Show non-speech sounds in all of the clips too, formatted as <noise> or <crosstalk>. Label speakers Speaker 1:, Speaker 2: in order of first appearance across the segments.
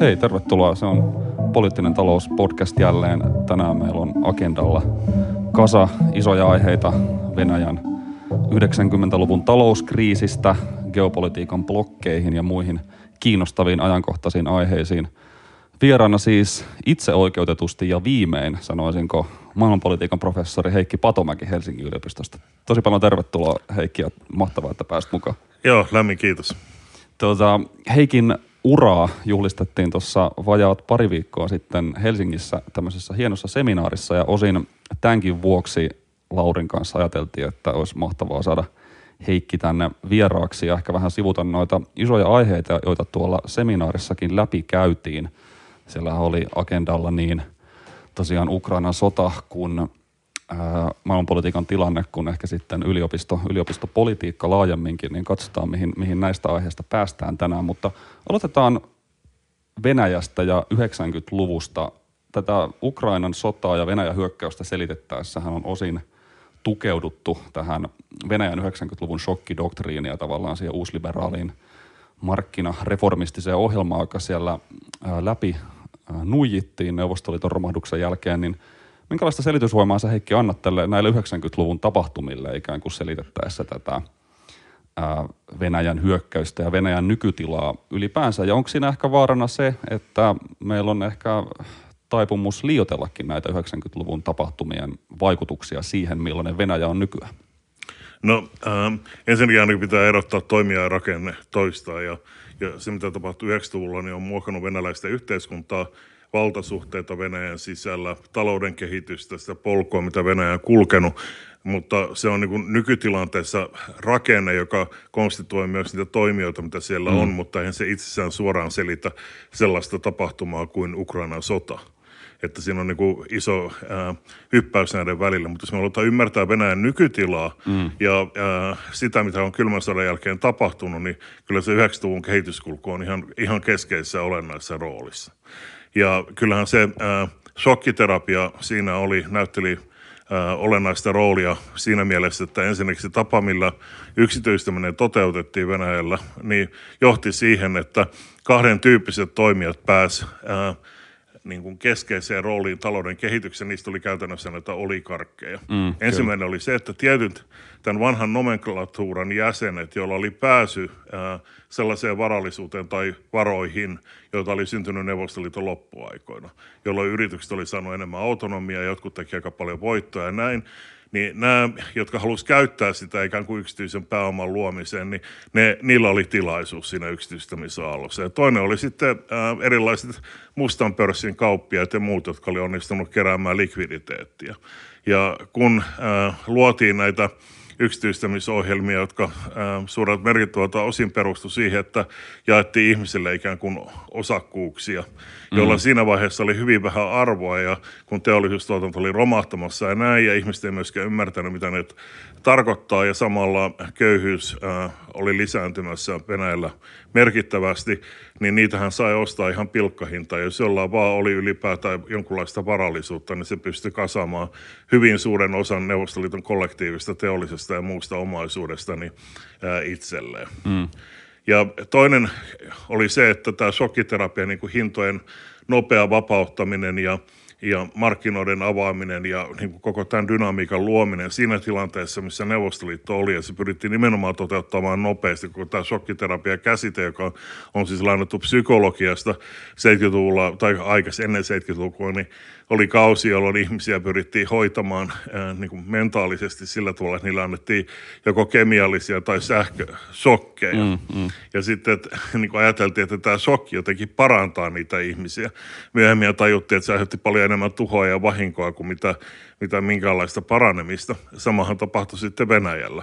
Speaker 1: Hei, tervetuloa. Se on Poliittinen talous podcast jälleen. Tänään meillä on agendalla kasa isoja aiheita Venäjän 90-luvun talouskriisistä, geopolitiikan blokkeihin ja muihin kiinnostaviin ajankohtaisiin aiheisiin. Vieraana siis itse oikeutetusti ja viimein, sanoisinko, maailmanpolitiikan professori Heikki Patomäki Helsingin yliopistosta. Tosi paljon tervetuloa Heikki ja mahtavaa, että pääsit mukaan.
Speaker 2: Joo, lämmin kiitos.
Speaker 1: Tuota, Heikin uraa juhlistettiin tuossa vajaat pari viikkoa sitten Helsingissä tämmöisessä hienossa seminaarissa ja osin tämänkin vuoksi Laurin kanssa ajateltiin, että olisi mahtavaa saada Heikki tänne vieraaksi ja ehkä vähän sivuta noita isoja aiheita, joita tuolla seminaarissakin läpi käytiin. Siellä oli agendalla niin tosiaan Ukrainan sota kuin ää, maailmanpolitiikan tilanne, kun ehkä sitten yliopisto, yliopistopolitiikka laajemminkin, niin katsotaan mihin, mihin näistä aiheista päästään tänään. Mutta aloitetaan Venäjästä ja 90-luvusta. Tätä Ukrainan sotaa ja Venäjän hyökkäystä selitettäessähän on osin tukeuduttu tähän Venäjän 90-luvun shokkidoktriiniin ja tavallaan siihen uusliberaaliin markkinareformistiseen ohjelmaan, joka siellä läpi nuijittiin Neuvostoliiton romahduksen jälkeen, niin minkälaista selitysvoimaa sä Heikki annat tälle näille 90-luvun tapahtumille ikään kuin selitettäessä tätä Venäjän hyökkäystä ja Venäjän nykytilaa ylipäänsä? Ja onko siinä ehkä vaarana se, että meillä on ehkä taipumus liiotellakin näitä 90-luvun tapahtumien vaikutuksia siihen, millainen Venäjä on nykyään?
Speaker 2: No ähm, ensinnäkin ainakin pitää erottaa toimija ja rakenne toista ja, ja se mitä tapahtui 90-luvulla niin on muokannut venäläistä yhteiskuntaa, valtasuhteita Venäjän sisällä, talouden kehitystä, sitä polkua, mitä Venäjä on kulkenut, mutta se on niin kuin nykytilanteessa rakenne, joka konstituoi myös niitä toimijoita, mitä siellä mm. on, mutta eihän se itsessään suoraan selitä sellaista tapahtumaa kuin Ukrainan sota että siinä on niin kuin iso ää, hyppäys näiden välillä. Mutta jos me halutaan ymmärtää Venäjän nykytilaa mm. ja ää, sitä, mitä on kylmän sodan jälkeen tapahtunut, niin kyllä se 90-luvun kehityskulku on ihan, ihan keskeisessä olennaisessa roolissa. Ja kyllähän se ää, shokkiterapia siinä oli, näytteli ää, olennaista roolia siinä mielessä, että ensinnäkin se tapa, millä yksityistäminen toteutettiin Venäjällä, niin johti siihen, että kahden tyyppiset toimijat pääsivät niin kuin keskeiseen rooliin talouden kehityksen, niistä oli käytännössä näitä olikarkkeja. Mm, Ensimmäinen kyllä. oli se, että tietyt tämän vanhan nomenklatuuran jäsenet, joilla oli pääsy ää, sellaiseen varallisuuteen tai varoihin, joita oli syntynyt Neuvostoliiton loppuaikoina, jolloin yritykset oli saanut enemmän autonomiaa, jotkut teki aika paljon voittoa ja näin, niin nämä, jotka halusivat käyttää sitä ikään kuin yksityisen pääoman luomiseen, niin ne, niillä oli tilaisuus siinä yksityistämisaallossa. Ja toinen oli sitten ää, erilaiset mustan pörssin kauppiaat ja muut, jotka oli onnistunut keräämään likviditeettiä. Ja kun ää, luotiin näitä yksityistämisohjelmia, jotka suuret merkittävät osin perustu siihen, että jaettiin ihmisille ikään kuin osakkuuksia, joilla mm. siinä vaiheessa oli hyvin vähän arvoa ja kun teollisuustuotanto oli romahtamassa ja näin ja ihmiset ei myöskään ymmärtänyt, mitä ne tarkoittaa ja samalla köyhyys oli lisääntymässä Venäjällä merkittävästi, niin niitähän sai ostaa ihan pilkkahinta. Jos jollain vaan oli ylipäätään jonkunlaista varallisuutta, niin se pystyi kasaamaan hyvin suuren osan Neuvostoliiton kollektiivista teollisesta ja muusta omaisuudesta niin, itselleen. Mm. Ja toinen oli se, että tämä shokkiterapia, niin kuin hintojen nopea vapauttaminen ja – ja markkinoiden avaaminen ja niin kuin koko tämän dynamiikan luominen siinä tilanteessa, missä Neuvostoliitto oli, ja se pyrittiin nimenomaan toteuttamaan nopeasti, kun tämä shokkiterapia käsite, joka on siis lainattu psykologiasta 70-luvulla tai aikaisemmin ennen 70-lukua, niin oli kausi, jolloin ihmisiä pyrittiin hoitamaan ää, niin kuin mentaalisesti sillä tavalla, että niillä annettiin joko kemiallisia tai sähkösokkeja. Mm, mm. Ja sitten että, <laughs> niin kuin ajateltiin, että tämä shokki jotenkin parantaa niitä ihmisiä. Myöhemmin tajuttiin, että se aiheutti paljon enemmän tuhoa ja vahinkoa kuin mitä, mitä minkäänlaista paranemista. Samahan tapahtui sitten Venäjällä.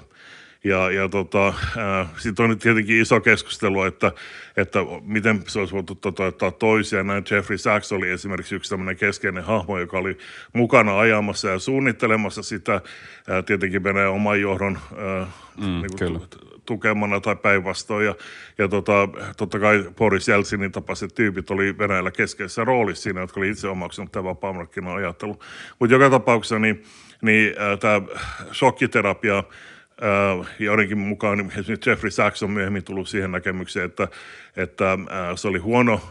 Speaker 2: Ja, ja tota, äh, sitten on nyt tietenkin iso keskustelu, että, että miten se olisi voitu toteuttaa toisia. Näin Jeffrey Sachs oli esimerkiksi yksi tämmöinen keskeinen hahmo, joka oli mukana ajamassa ja suunnittelemassa sitä. Äh, tietenkin Venäjän oman johdon äh, mm, niin kuin, tukemana tai päinvastoin. Ja, ja tota, totta kai Boris Jeltsinin tapaiset tyypit oli Venäjällä keskeisessä roolissa siinä, jotka oli itse omaksunut tämä vapaamarkkina ajattelu. Mutta joka tapauksessa niin, niin äh, tämä shokkiterapia joidenkin mukaan esimerkiksi Jeffrey Sachs on myöhemmin tullut siihen näkemykseen, että, että se oli huono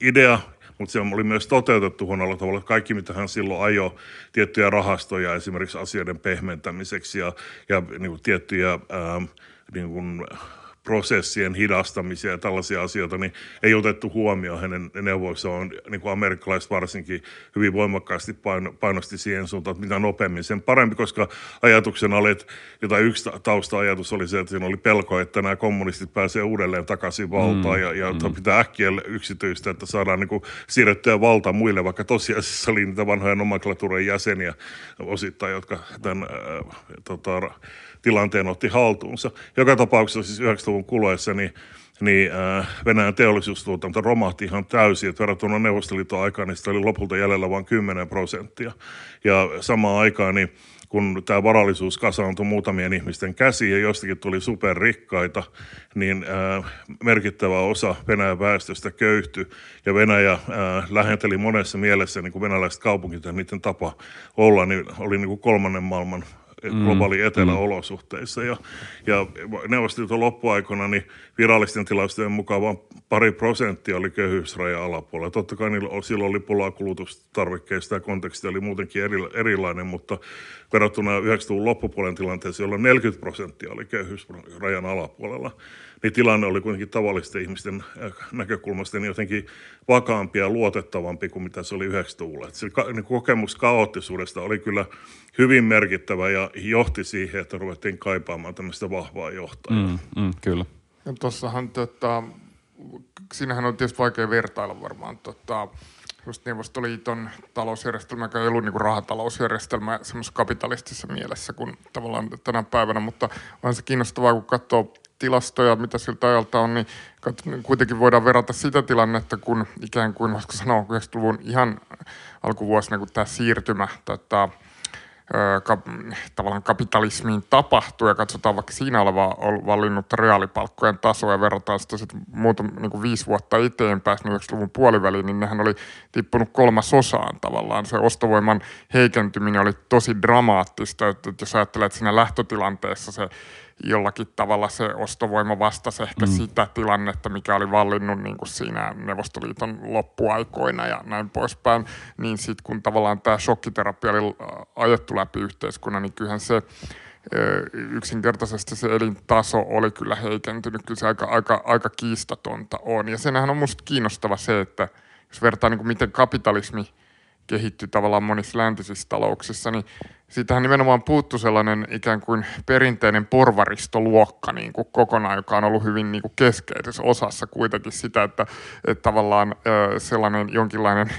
Speaker 2: idea, mutta se oli myös toteutettu huonolla tavalla. Kaikki, mitä hän silloin ajoi, tiettyjä rahastoja esimerkiksi asioiden pehmentämiseksi ja, ja niin kuin tiettyjä niin kuin prosessien hidastamisia ja tällaisia asioita, niin ei otettu huomioon hänen neuvoissaan. Niin kuin amerikkalaiset varsinkin hyvin voimakkaasti painosti siihen suuntaan, että mitä nopeammin sen parempi, koska ajatuksena oli, että yksi tausta-ajatus oli se, että siinä oli pelko, että nämä kommunistit pääsee uudelleen takaisin valtaan mm, ja, ja mm. pitää äkkiä yksityistä, että saadaan niin kuin siirrettyä valta muille, vaikka tosiasiassa oli niitä vanhoja nomenklaturen jäseniä osittain, jotka tämän äh, tota, tilanteen otti haltuunsa. Joka tapauksessa siis 90-luvun kuluessa niin, niin äh, Venäjän teollisuustuotanto romahti ihan täysin, että verrattuna Neuvostoliiton aikaan niin sitä oli lopulta jäljellä vain 10 prosenttia. Ja samaan aikaan niin kun tämä varallisuus kasaantui muutamien ihmisten käsiin ja jostakin tuli superrikkaita, niin äh, merkittävä osa Venäjän väestöstä köyhtyi ja Venäjä äh, lähenteli monessa mielessä niin kuin venäläiset kaupungit ja niiden tapa olla, niin oli niin kuin kolmannen maailman. Globaali eteläolosuhteissa. Ja, ja Neuvostoliiton loppuaikana niin virallisten tilastojen mukaan vain pari prosenttia oli köyhyysrajan alapuolella. Totta kai niillä, silloin oli pulaa kulutustarvikkeista ja konteksti oli muutenkin eri, erilainen, mutta verrattuna 90-luvun loppupuolen tilanteeseen, jolloin 40 prosenttia oli köyhyysrajan alapuolella, niin tilanne oli kuitenkin tavallisten ihmisten äh, näkökulmasta niin jotenkin vakaampi ja luotettavampi kuin mitä se oli 90-luvulla. Se niin kokemus kaoottisuudesta oli kyllä hyvin merkittävä ja johti siihen, että ruvettiin kaipaamaan tämmöistä vahvaa johtajaa. Mm,
Speaker 1: mm, kyllä.
Speaker 3: Ja tuossahan tota, siinähän on tietysti vaikea vertailla varmaan tota, just Neuvostoliiton talousjärjestelmä, joka ei ollut niin rahatalousjärjestelmä semmoisessa kapitalistisessa mielessä kuin tavallaan tänä päivänä, mutta on se kiinnostavaa, kun katsoo tilastoja, mitä siltä ajalta on, niin kuitenkin voidaan verrata sitä tilannetta, kun ikään kuin, voisiko sanoa, 90-luvun ihan alkuvuosina, kun tämä siirtymä tota, ka, tavallaan kapitalismiin tapahtuu ja katsotaan vaikka siinä oleva valinnutta reaalipalkkojen tasoa ja verrataan sitä sitten muuta niin kuin viisi vuotta eteenpäin 90-luvun puoliväliin, niin nehän oli tippunut kolmasosaan tavallaan. Se ostovoiman heikentyminen oli tosi dramaattista, että jos ajattelee, että siinä lähtötilanteessa se jollakin tavalla se ostovoima vastasi ehkä mm. sitä tilannetta, mikä oli vallinnut niin kuin siinä Neuvostoliiton loppuaikoina ja näin poispäin, niin sitten kun tavallaan tämä shokkiterapia oli äh, ajettu läpi yhteiskunnan, niin kyllähän se äh, yksinkertaisesti se elintaso oli kyllä heikentynyt, kyllä se aika, aika, aika kiistatonta on. Ja senhän on musta kiinnostava se, että jos vertaa niin kuin miten kapitalismi – kehittyi tavallaan monissa läntisissä talouksissa, niin siitähän nimenomaan puuttu sellainen ikään kuin perinteinen porvaristoluokka niin kuin kokonaan, joka on ollut hyvin niin kuin keskeisessä osassa kuitenkin sitä, että, että tavallaan sellainen jonkinlainen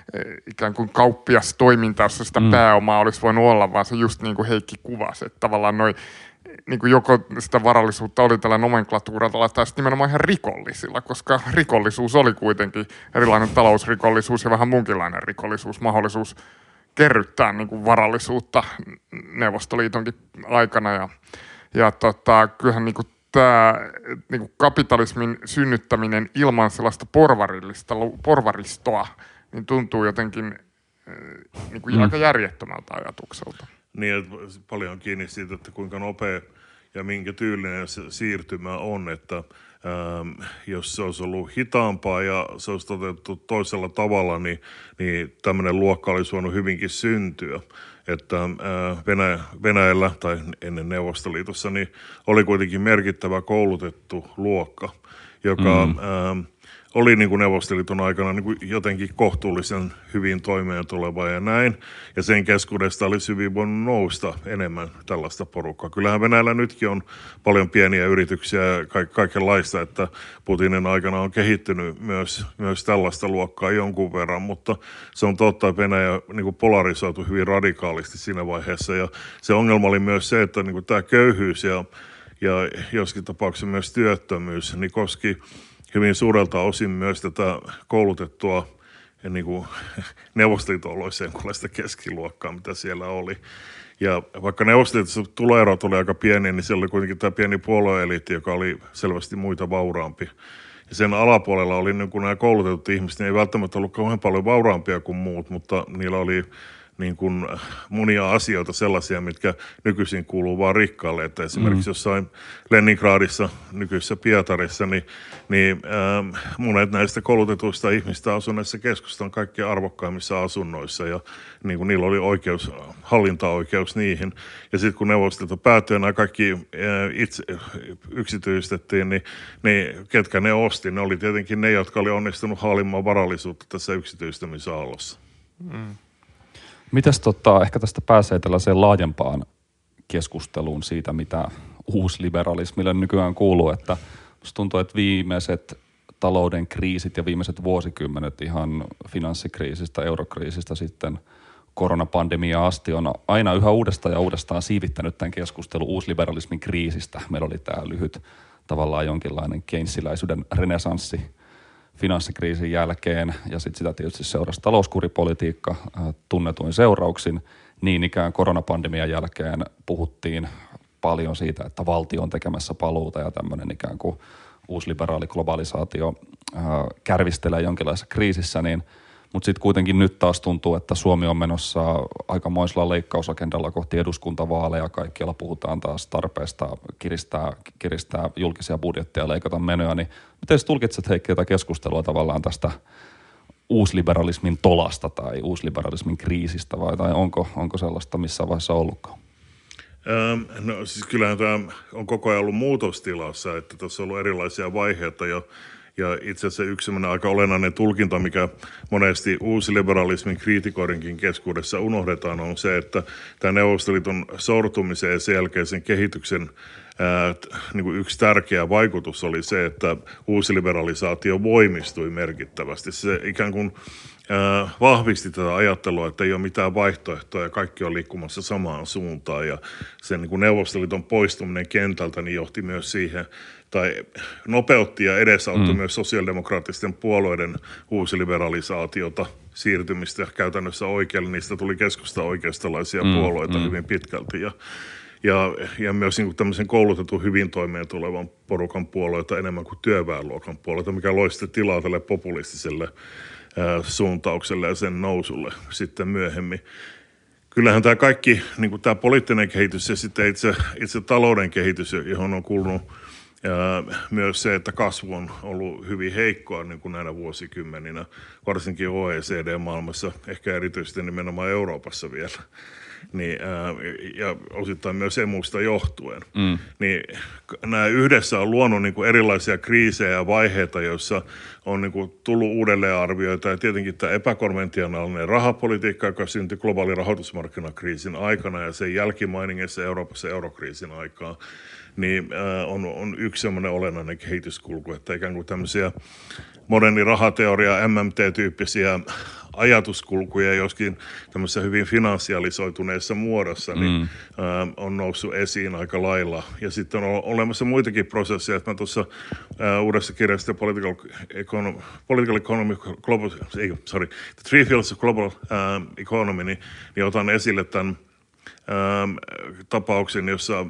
Speaker 3: <laughs> ikään kuin kauppias toiminta, jossa sitä mm. pääomaa olisi voinut olla, vaan se just niin kuin Heikki kuvasi, että tavallaan noin niin kuin joko sitä varallisuutta oli tällä nomenklatuuralla tai sitten nimenomaan ihan rikollisilla, koska rikollisuus oli kuitenkin erilainen talousrikollisuus ja vähän muunkinlainen rikollisuus, mahdollisuus kerryttää niin kuin varallisuutta Neuvostoliitonkin aikana. Ja, ja tota, kyllähän niin kuin tämä niin kuin kapitalismin synnyttäminen ilman sellaista porvarillista, porvaristoa niin tuntuu jotenkin niin kuin mm. aika järjettömältä ajatukselta.
Speaker 2: Niin, että paljon kiinni siitä, että kuinka nopea ja minkä tyylinen se siirtymä on, että jos se olisi ollut hitaampaa ja se olisi toteutettu toisella tavalla, niin, niin tämmöinen luokka olisi voinut hyvinkin syntyä. Että Venäjä, Venäjällä tai ennen Neuvostoliitossa niin oli kuitenkin merkittävä koulutettu luokka, joka... Mm. Oli niin kuin Neuvostoliiton aikana niin kuin jotenkin kohtuullisen hyvin toimeen tuleva ja näin. Ja sen keskuudesta olisi hyvin voinut nousta enemmän tällaista porukkaa. Kyllähän Venäjällä nytkin on paljon pieniä yrityksiä ja ka- kaikenlaista, että Putinin aikana on kehittynyt myös, myös tällaista luokkaa jonkun verran, mutta se on totta, että Venäjä niin kuin polarisoitu hyvin radikaalisti siinä vaiheessa. Ja se ongelma oli myös se, että niin kuin tämä köyhyys ja, ja joskin tapauksessa myös työttömyys niin koski hyvin suurelta osin myös tätä koulutettua <laughs> niin kuin neuvostoliitoloiseen kuuloista keskiluokkaa, mitä siellä oli. Ja vaikka Neuvostoliitossa tuloerot oli aika pieni, niin siellä oli kuitenkin tämä pieni puolueeliitti, joka oli selvästi muita vauraampi. Ja sen alapuolella oli niin kuin nämä koulutetut ihmiset, ne ei välttämättä ollut kauhean paljon vauraampia kuin muut, mutta niillä oli niin kuin monia asioita sellaisia, mitkä nykyisin kuuluu vain rikkaalle. Että esimerkiksi mm. jossain Leningradissa, nykyisessä Pietarissa, niin, niin ähm, monet näistä koulutetuista ihmistä asuneissa keskustan kaikkein arvokkaimmissa asunnoissa ja niin kuin niillä oli oikeus, hallintaoikeus niihin. Ja sitten kun neuvostoliitto päättyi nämä kaikki äh, itse, yksityistettiin, niin, niin ketkä ne osti, ne oli tietenkin ne, jotka oli onnistunut haalimaan varallisuutta tässä yksityistämisaallossa. Mm.
Speaker 1: Mitäs tota, ehkä tästä pääsee tällaiseen laajempaan keskusteluun siitä, mitä uusliberalismille nykyään kuuluu, että tuntuu, että viimeiset talouden kriisit ja viimeiset vuosikymmenet ihan finanssikriisistä, eurokriisistä sitten koronapandemia asti on aina yhä uudestaan ja uudestaan siivittänyt tämän keskustelun uusliberalismin kriisistä. Meillä oli tämä lyhyt tavallaan jonkinlainen keinsiläisyyden renesanssi finanssikriisin jälkeen ja sitten sitä tietysti seurasi talouskuripolitiikka äh, tunnetuin seurauksin. Niin ikään koronapandemian jälkeen puhuttiin paljon siitä, että valtio on tekemässä paluuta ja tämmöinen ikään kuin uusliberaali globalisaatio äh, kärvistelee jonkinlaisessa kriisissä, niin – mutta sitten kuitenkin nyt taas tuntuu, että Suomi on menossa aikamoisella leikkausagendalla kohti eduskuntavaaleja. Kaikkialla puhutaan taas tarpeesta kiristää, kiristää julkisia budjetteja ja leikata menoja. Niin miten tulkitset Heikki tätä keskustelua tavallaan tästä uusliberalismin tolasta tai uusliberalismin kriisistä vai tai onko, onko sellaista missä vaiheessa ollutkaan?
Speaker 2: no siis kyllähän tämä on koko ajan ollut muutostilassa, että tässä on ollut erilaisia vaiheita jo ja itse asiassa yksi aika olennainen tulkinta, mikä monesti uusliberalismin kriitikoidenkin keskuudessa unohdetaan, on se, että tämä Neuvostoliiton sortumisen ja sen jälkeisen kehityksen ää, niin kuin yksi tärkeä vaikutus oli se, että uusliberalisaatio voimistui merkittävästi. Se ikään kuin vahvisti tätä ajattelua, että ei ole mitään vaihtoehtoa ja kaikki on liikkumassa samaan suuntaan. Ja sen niin kuin Neuvostoliiton poistuminen kentältä niin johti myös siihen tai nopeutti ja edesauttoi mm. myös sosiaalidemokraattisten puolueiden uusiliberalisaatiota, siirtymistä käytännössä oikealle. Niistä tuli keskusta oikeistolaisia mm. puolueita mm. hyvin pitkälti ja, ja, ja myös niin kuin tämmöisen koulutetun hyvin toimeen tulevan porukan puolueita enemmän kuin työväenluokan puolueita, mikä loi sitten tilaa tälle populistiselle suuntaukselle ja sen nousulle sitten myöhemmin. Kyllähän tämä kaikki, niin kuin tämä poliittinen kehitys ja sitten itse, itse talouden kehitys, johon on kuulunut myös se, että kasvu on ollut hyvin heikkoa niin kuin näinä vuosikymmeninä, varsinkin OECD-maailmassa, ehkä erityisesti nimenomaan Euroopassa vielä. Niin, ää, ja osittain myös emusta johtuen. Mm. Niin nämä yhdessä on luonut niin kuin erilaisia kriisejä ja vaiheita, joissa on niin kuin tullut uudelleenarvioita. Ja tietenkin tämä epäkonventionaalinen rahapolitiikka, joka syntyi globaalin rahoitusmarkkinakriisin aikana ja sen jälkimainingissa Euroopassa eurokriisin aikaa niin äh, on, on yksi semmoinen olennainen kehityskulku, että ikään kuin tämmöisiä moderni rahateoria, MMT-tyyppisiä ajatuskulkuja, joskin tämmöisessä hyvin finansialisoituneessa muodossa, niin mm. ä, äh, on noussut esiin aika lailla. Ja sitten on olemassa muitakin prosesseja, että mä tuossa ä, äh, uudessa kirjassa Political, Economy, Political Economy, Global, ei, sorry, The Three Fields of Global ä, Economy, niin, niin otan esille tämän ähm, tapauksen, jossa ähm,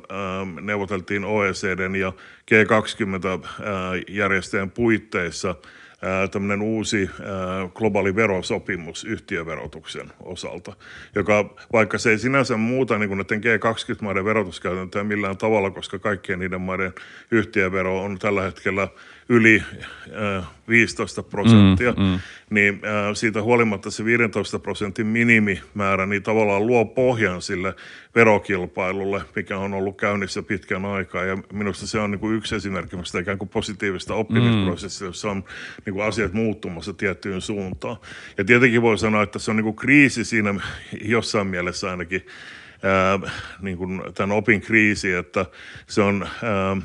Speaker 2: neuvoteltiin OECDn ja G20-järjestöjen äh, puitteissa – tämmöinen uusi globaali verosopimus yhtiöverotuksen osalta, joka vaikka se ei sinänsä muuta niin kuin näiden G20-maiden verotuskäytäntöä millään tavalla, koska kaikkien niiden maiden yhtiövero on tällä hetkellä yli 15 prosenttia, mm, mm. niin siitä huolimatta se 15 prosentin minimimäärä niin tavallaan luo pohjan sille verokilpailulle, mikä on ollut käynnissä pitkän aikaa. Ja minusta se on niin kuin yksi esimerkki sitä ikään kuin positiivista oppimisprosessia, mm. jossa on niin kuin asiat muuttumassa tiettyyn suuntaan. Ja tietenkin voi sanoa, että se on niin kuin kriisi siinä jossain mielessä ainakin, ää, niin kuin tämän opin kriisi, että se on... Ää,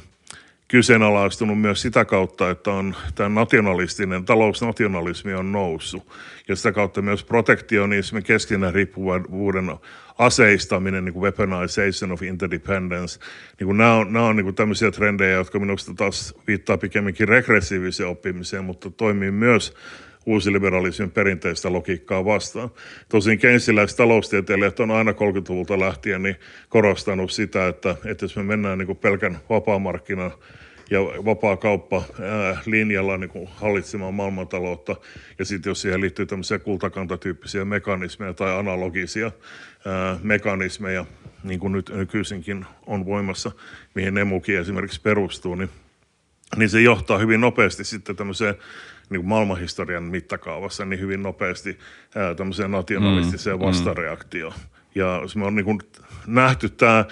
Speaker 2: kyseenalaistunut myös sitä kautta, että on tämä nationalistinen, talousnationalismi on noussut. Ja sitä kautta myös protektionismi, keskinäinen riippuvuuden aseistaminen, niin kuin weaponization of interdependence. Niin kuin nämä on, nämä on niin kuin tämmöisiä trendejä, jotka minusta taas viittaa pikemminkin regressiiviseen oppimiseen, mutta toimii myös uusiliberalismin perinteistä logiikkaa vastaan. Tosin keynesiläiset taloustieteilijät on aina 30-luvulta lähtien niin korostanut sitä, että, että jos me mennään niin kuin pelkän vapaamarkkinan ja vapaa kauppa ää, linjalla niin kuin hallitsemaan maailmantaloutta. Ja sitten jos siihen liittyy tämmöisiä kultakantatyyppisiä mekanismeja tai analogisia ää, mekanismeja, niin kuin nyt nykyisinkin on voimassa, mihin emukin esimerkiksi perustuu, niin, niin se johtaa hyvin nopeasti sitten tämmöiseen niin maailmanhistorian mittakaavassa niin hyvin nopeasti ää, tämmöiseen nationalistiseen mm, vastareaktioon. Mm. Ja me on niin kuin nähty tämä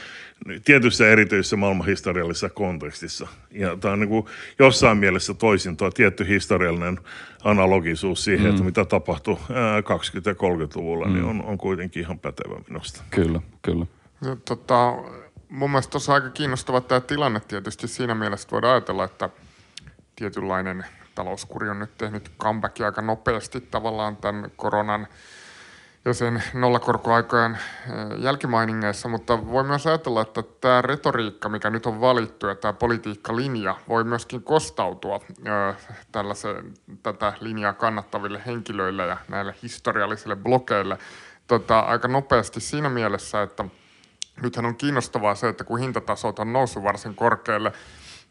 Speaker 2: tietyssä erityisessä maailmanhistoriallisessa kontekstissa. Ja tämä on niin kuin jossain mielessä toisin tuo tietty historiallinen analogisuus siihen, mm. että mitä tapahtui 20- ja 30-luvulla, niin mm. niin on, on kuitenkin ihan pätevä minusta.
Speaker 1: Kyllä, kyllä.
Speaker 3: Ja, tota, mun mielestä tuossa aika kiinnostava tämä tilanne tietysti siinä mielessä, että voidaan ajatella, että tietynlainen talouskuri on nyt tehnyt comebackia aika nopeasti tavallaan tämän koronan – ja sen nollakorkoaikojen jälkimainingeissa, mutta voi myös ajatella, että tämä retoriikka, mikä nyt on valittu ja tämä politiikkalinja voi myöskin kostautua tällaisen, tätä linjaa kannattaville henkilöille ja näille historiallisille blokeille tota, aika nopeasti siinä mielessä, että nythän on kiinnostavaa se, että kun hintatasot on noussut varsin korkealle,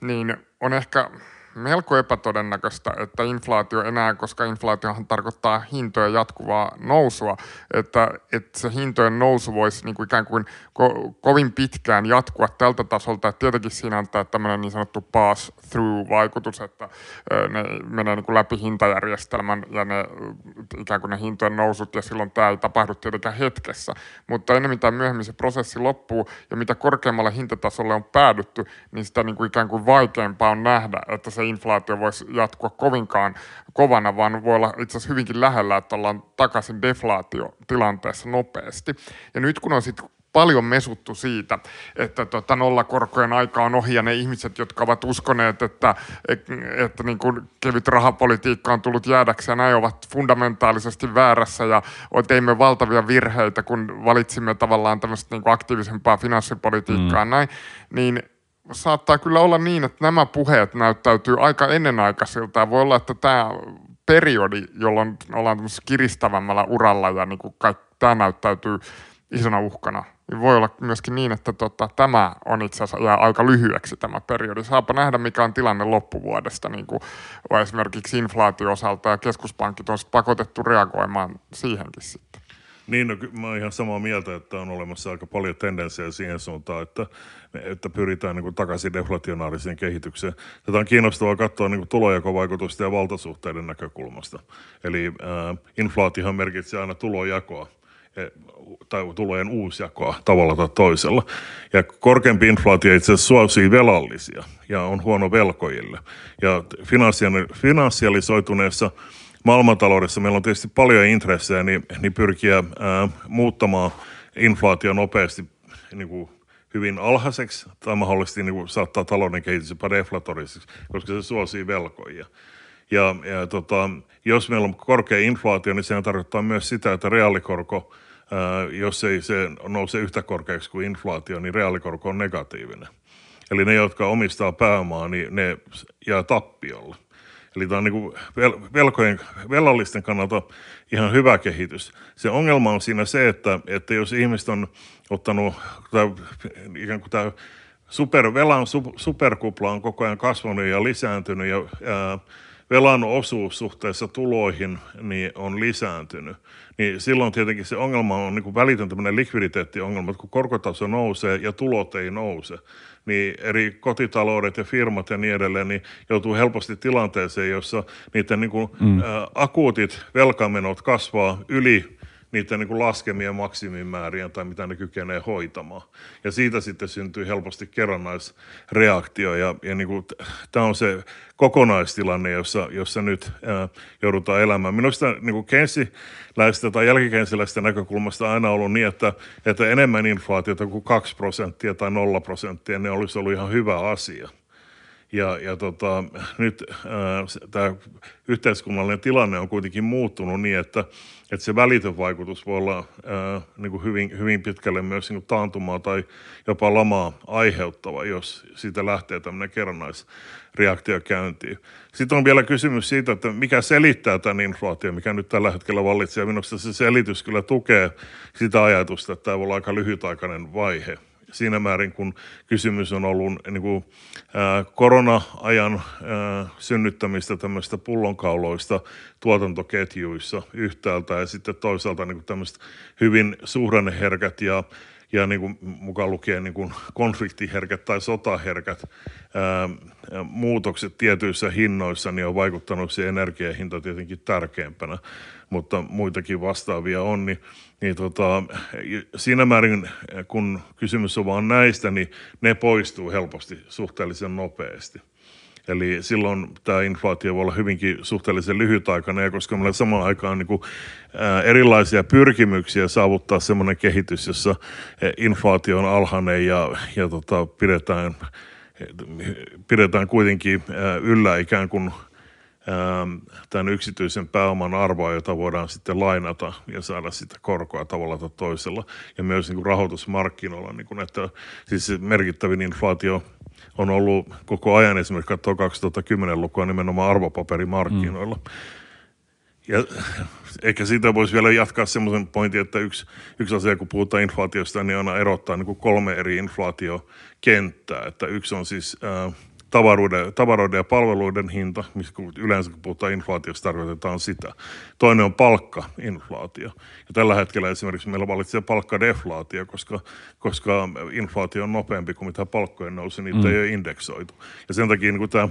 Speaker 3: niin on ehkä melko epätodennäköistä, että inflaatio enää, koska inflaatiohan tarkoittaa hintojen jatkuvaa nousua, että, että se hintojen nousu voisi niin kuin ikään kuin ko- kovin pitkään jatkua tältä tasolta. Että tietenkin siinä on tämä tämmöinen niin sanottu pass-through-vaikutus, että ne menee niin kuin läpi hintajärjestelmän ja ne ikään kuin ne hintojen nousut ja silloin tämä ei tapahdu tietenkään hetkessä. Mutta ennen tai myöhemmin se prosessi loppuu ja mitä korkeammalle hintatasolle on päädytty, niin sitä niin kuin ikään kuin vaikeampaa on nähdä, että se inflaatio voisi jatkua kovinkaan kovana, vaan voi olla itse asiassa hyvinkin lähellä, että ollaan takaisin deflaatiotilanteessa nopeasti. Ja nyt kun on sitten paljon mesuttu siitä, että tota nollakorkojen aika on ohi ja ne ihmiset, jotka ovat uskoneet, että, että, niin kuin kevyt rahapolitiikka on tullut jäädäksi ja näin ovat fundamentaalisesti väärässä ja teimme valtavia virheitä, kun valitsimme tavallaan tämmöistä niin kuin aktiivisempaa finanssipolitiikkaa mm. näin, niin saattaa kyllä olla niin, että nämä puheet näyttäytyy aika ennenaikaisilta. Voi olla, että tämä periodi, jolloin ollaan kiristävämmällä uralla ja niin kuin tämä näyttäytyy isona uhkana, niin voi olla myöskin niin, että tota, tämä on itse asiassa jää aika lyhyeksi tämä periodi. Saapa nähdä, mikä on tilanne loppuvuodesta, niin kuin esimerkiksi inflaatio-osalta ja keskuspankit on pakotettu reagoimaan siihenkin sitten.
Speaker 2: Niin, no, mä oon ihan samaa mieltä, että on olemassa aika paljon tendenssejä siihen suuntaan, että, että pyritään niin kuin takaisin deflationaariseen kehitykseen. Tätä on kiinnostavaa katsoa niin kuin tulojakovaikutusten ja valtasuhteiden näkökulmasta. Eli äh, inflaatiohan merkitsee aina tulojakoa e, tai tulojen uusjakoa tavalla tai toisella. Ja korkeampi inflaatio itse asiassa suosii velallisia ja on huono velkojille. Ja finanssialisoituneessa maailmantaloudessa meillä on tietysti paljon intressejä, niin, niin pyrkiä ää, muuttamaan inflaatio nopeasti niin kuin hyvin alhaiseksi tai mahdollisesti niin kuin saattaa talouden kehitys jopa deflatoriseksi, koska se suosii velkoja. Ja, ja tota, jos meillä on korkea inflaatio, niin sehän tarkoittaa myös sitä, että reaalikorko, ää, jos ei se nouse yhtä korkeaksi kuin inflaatio, niin reaalikorko on negatiivinen. Eli ne, jotka omistaa pääomaa, niin ne jää tappiolla. Eli tämä on niin velkojen, velallisten kannalta ihan hyvä kehitys. Se ongelma on siinä se, että, että jos ihmiset on ottanut, tai ikään kuin tämä super, velan superkupla on koko ajan kasvanut ja lisääntynyt ja ää, velan osuus suhteessa tuloihin niin on lisääntynyt, niin silloin tietenkin se ongelma on niin välitön tämmöinen likviditeettiongelma, että kun korkotaso nousee ja tulot ei nouse, niin eri kotitaloudet ja firmat ja niin edelleen niin joutuu helposti tilanteeseen, jossa niiden niin kuin, mm. ä, akuutit velkamenot kasvaa yli niiden niin kuin laskemien maksimimäärien tai mitä ne kykenee hoitamaan. Ja siitä sitten syntyy helposti kerrannaisreaktio ja, ja niin kuin, tämä on se kokonaistilanne, jossa, jossa nyt ää, joudutaan elämään. Minusta niin kuin keynesiläistä tai jälkikensiläistä näkökulmasta aina ollut niin, että, että enemmän inflaatiota kuin 2 prosenttia tai 0 prosenttia, ne olisi ollut ihan hyvä asia. Ja, ja tota, nyt tämä yhteiskunnallinen tilanne on kuitenkin muuttunut niin, että, että se välitön vaikutus voi olla ää, niin kuin hyvin, hyvin pitkälle myös niin kuin taantumaa tai jopa lamaa aiheuttava, jos siitä lähtee tämmöinen kerrannaisreaktio käyntiin. Sitten on vielä kysymys siitä, että mikä selittää tämän inflaation, mikä nyt tällä hetkellä vallitsee. Minusta se selitys kyllä tukee sitä ajatusta, että tämä voi olla aika lyhytaikainen vaihe – siinä määrin, kun kysymys on ollut niin kuin, ää, korona-ajan ää, synnyttämistä tämmöistä pullonkauloista tuotantoketjuissa yhtäältä ja sitten toisaalta niin kuin tämmöistä hyvin suhdanneherkät ja ja niin kuin mukaan lukien niin kuin konfliktiherkät tai sotaherkät ää, muutokset tietyissä hinnoissa niin on vaikuttanut siihen energiahinta tietenkin tärkeämpänä, mutta muitakin vastaavia on, niin, niin tota, siinä määrin kun kysymys on vaan näistä, niin ne poistuu helposti suhteellisen nopeasti. Eli silloin tämä inflaatio voi olla hyvinkin suhteellisen lyhytaikainen, ja koska meillä samaan aikaan niin kuin, ää, erilaisia pyrkimyksiä saavuttaa sellainen kehitys, jossa inflaatio on alhainen ja, ja tota, pidetään, pidetään kuitenkin yllä ikään kuin tämän yksityisen pääoman arvoa, jota voidaan sitten lainata ja saada sitä korkoa tavalla tai toisella. Ja myös niin kuin rahoitusmarkkinoilla, niin kuin, että siis merkittävin inflaatio on ollut koko ajan esimerkiksi katsoo 2010-lukua nimenomaan arvopaperimarkkinoilla. Mm. Ja ehkä siitä voisi vielä jatkaa semmoisen pointin, että yksi, yksi asia, kun puhutaan inflaatiosta, niin aina erottaa niin kuin kolme eri inflaatiokenttää. Että yksi on siis äh, tavaroiden, tavaroiden ja palveluiden hinta, missä yleensä kun puhutaan inflaatiosta tarkoitetaan sitä. Toinen on palkkainflaatio. Ja tällä hetkellä esimerkiksi meillä valitsee palkkadeflaatio, koska, koska inflaatio on nopeampi kuin mitä palkkojen nousu, niitä mm. ei ole indeksoitu. Ja sen takia niin tämä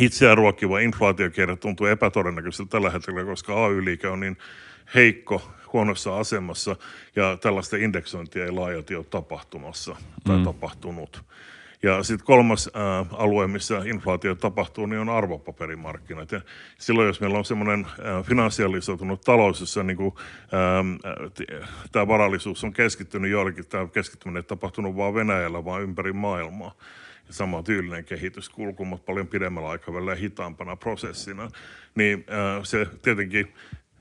Speaker 2: itseään ruokkiva inflaatiokierre tuntuu epätodennäköiseltä tällä hetkellä, koska AY-liike on niin heikko, huonossa asemassa ja tällaista indeksointia ei laajalti ole tapahtumassa tai mm. tapahtunut. Ja sitten kolmas ää, alue, missä inflaatio tapahtuu, niin on arvopaperimarkkinat. Ja silloin, jos meillä on semmoinen finansialisoitunut talous, jossa niin tämä varallisuus on keskittynyt joillekin, tämä keskittyminen ei tapahtunut vain Venäjällä, vaan ympäri maailmaa. Ja sama tyylinen kehityskulku, mutta paljon pidemmällä aikavälillä hitaampana prosessina. Niin ää, se tietenkin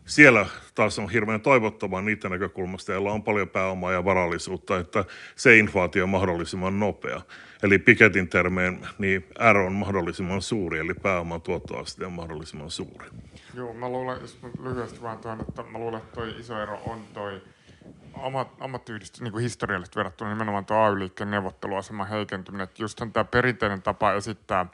Speaker 2: siellä taas on hirveän toivottavaa niiden näkökulmasta, joilla on paljon pääomaa ja varallisuutta, että se inflaatio on mahdollisimman nopea. Eli Piketin termeen niin R on mahdollisimman suuri, eli pääoman tuottoaste on mahdollisimman suuri.
Speaker 3: Joo, mä luulen, jos mä lyhyesti vaan tuon, että mä luulen, että toi iso ero on toi ammat, ammattiyhdistys niin kuin historiallisesti verrattuna nimenomaan tuo AY-liikkeen neuvotteluaseman heikentyminen. Että just tämä perinteinen tapa esittää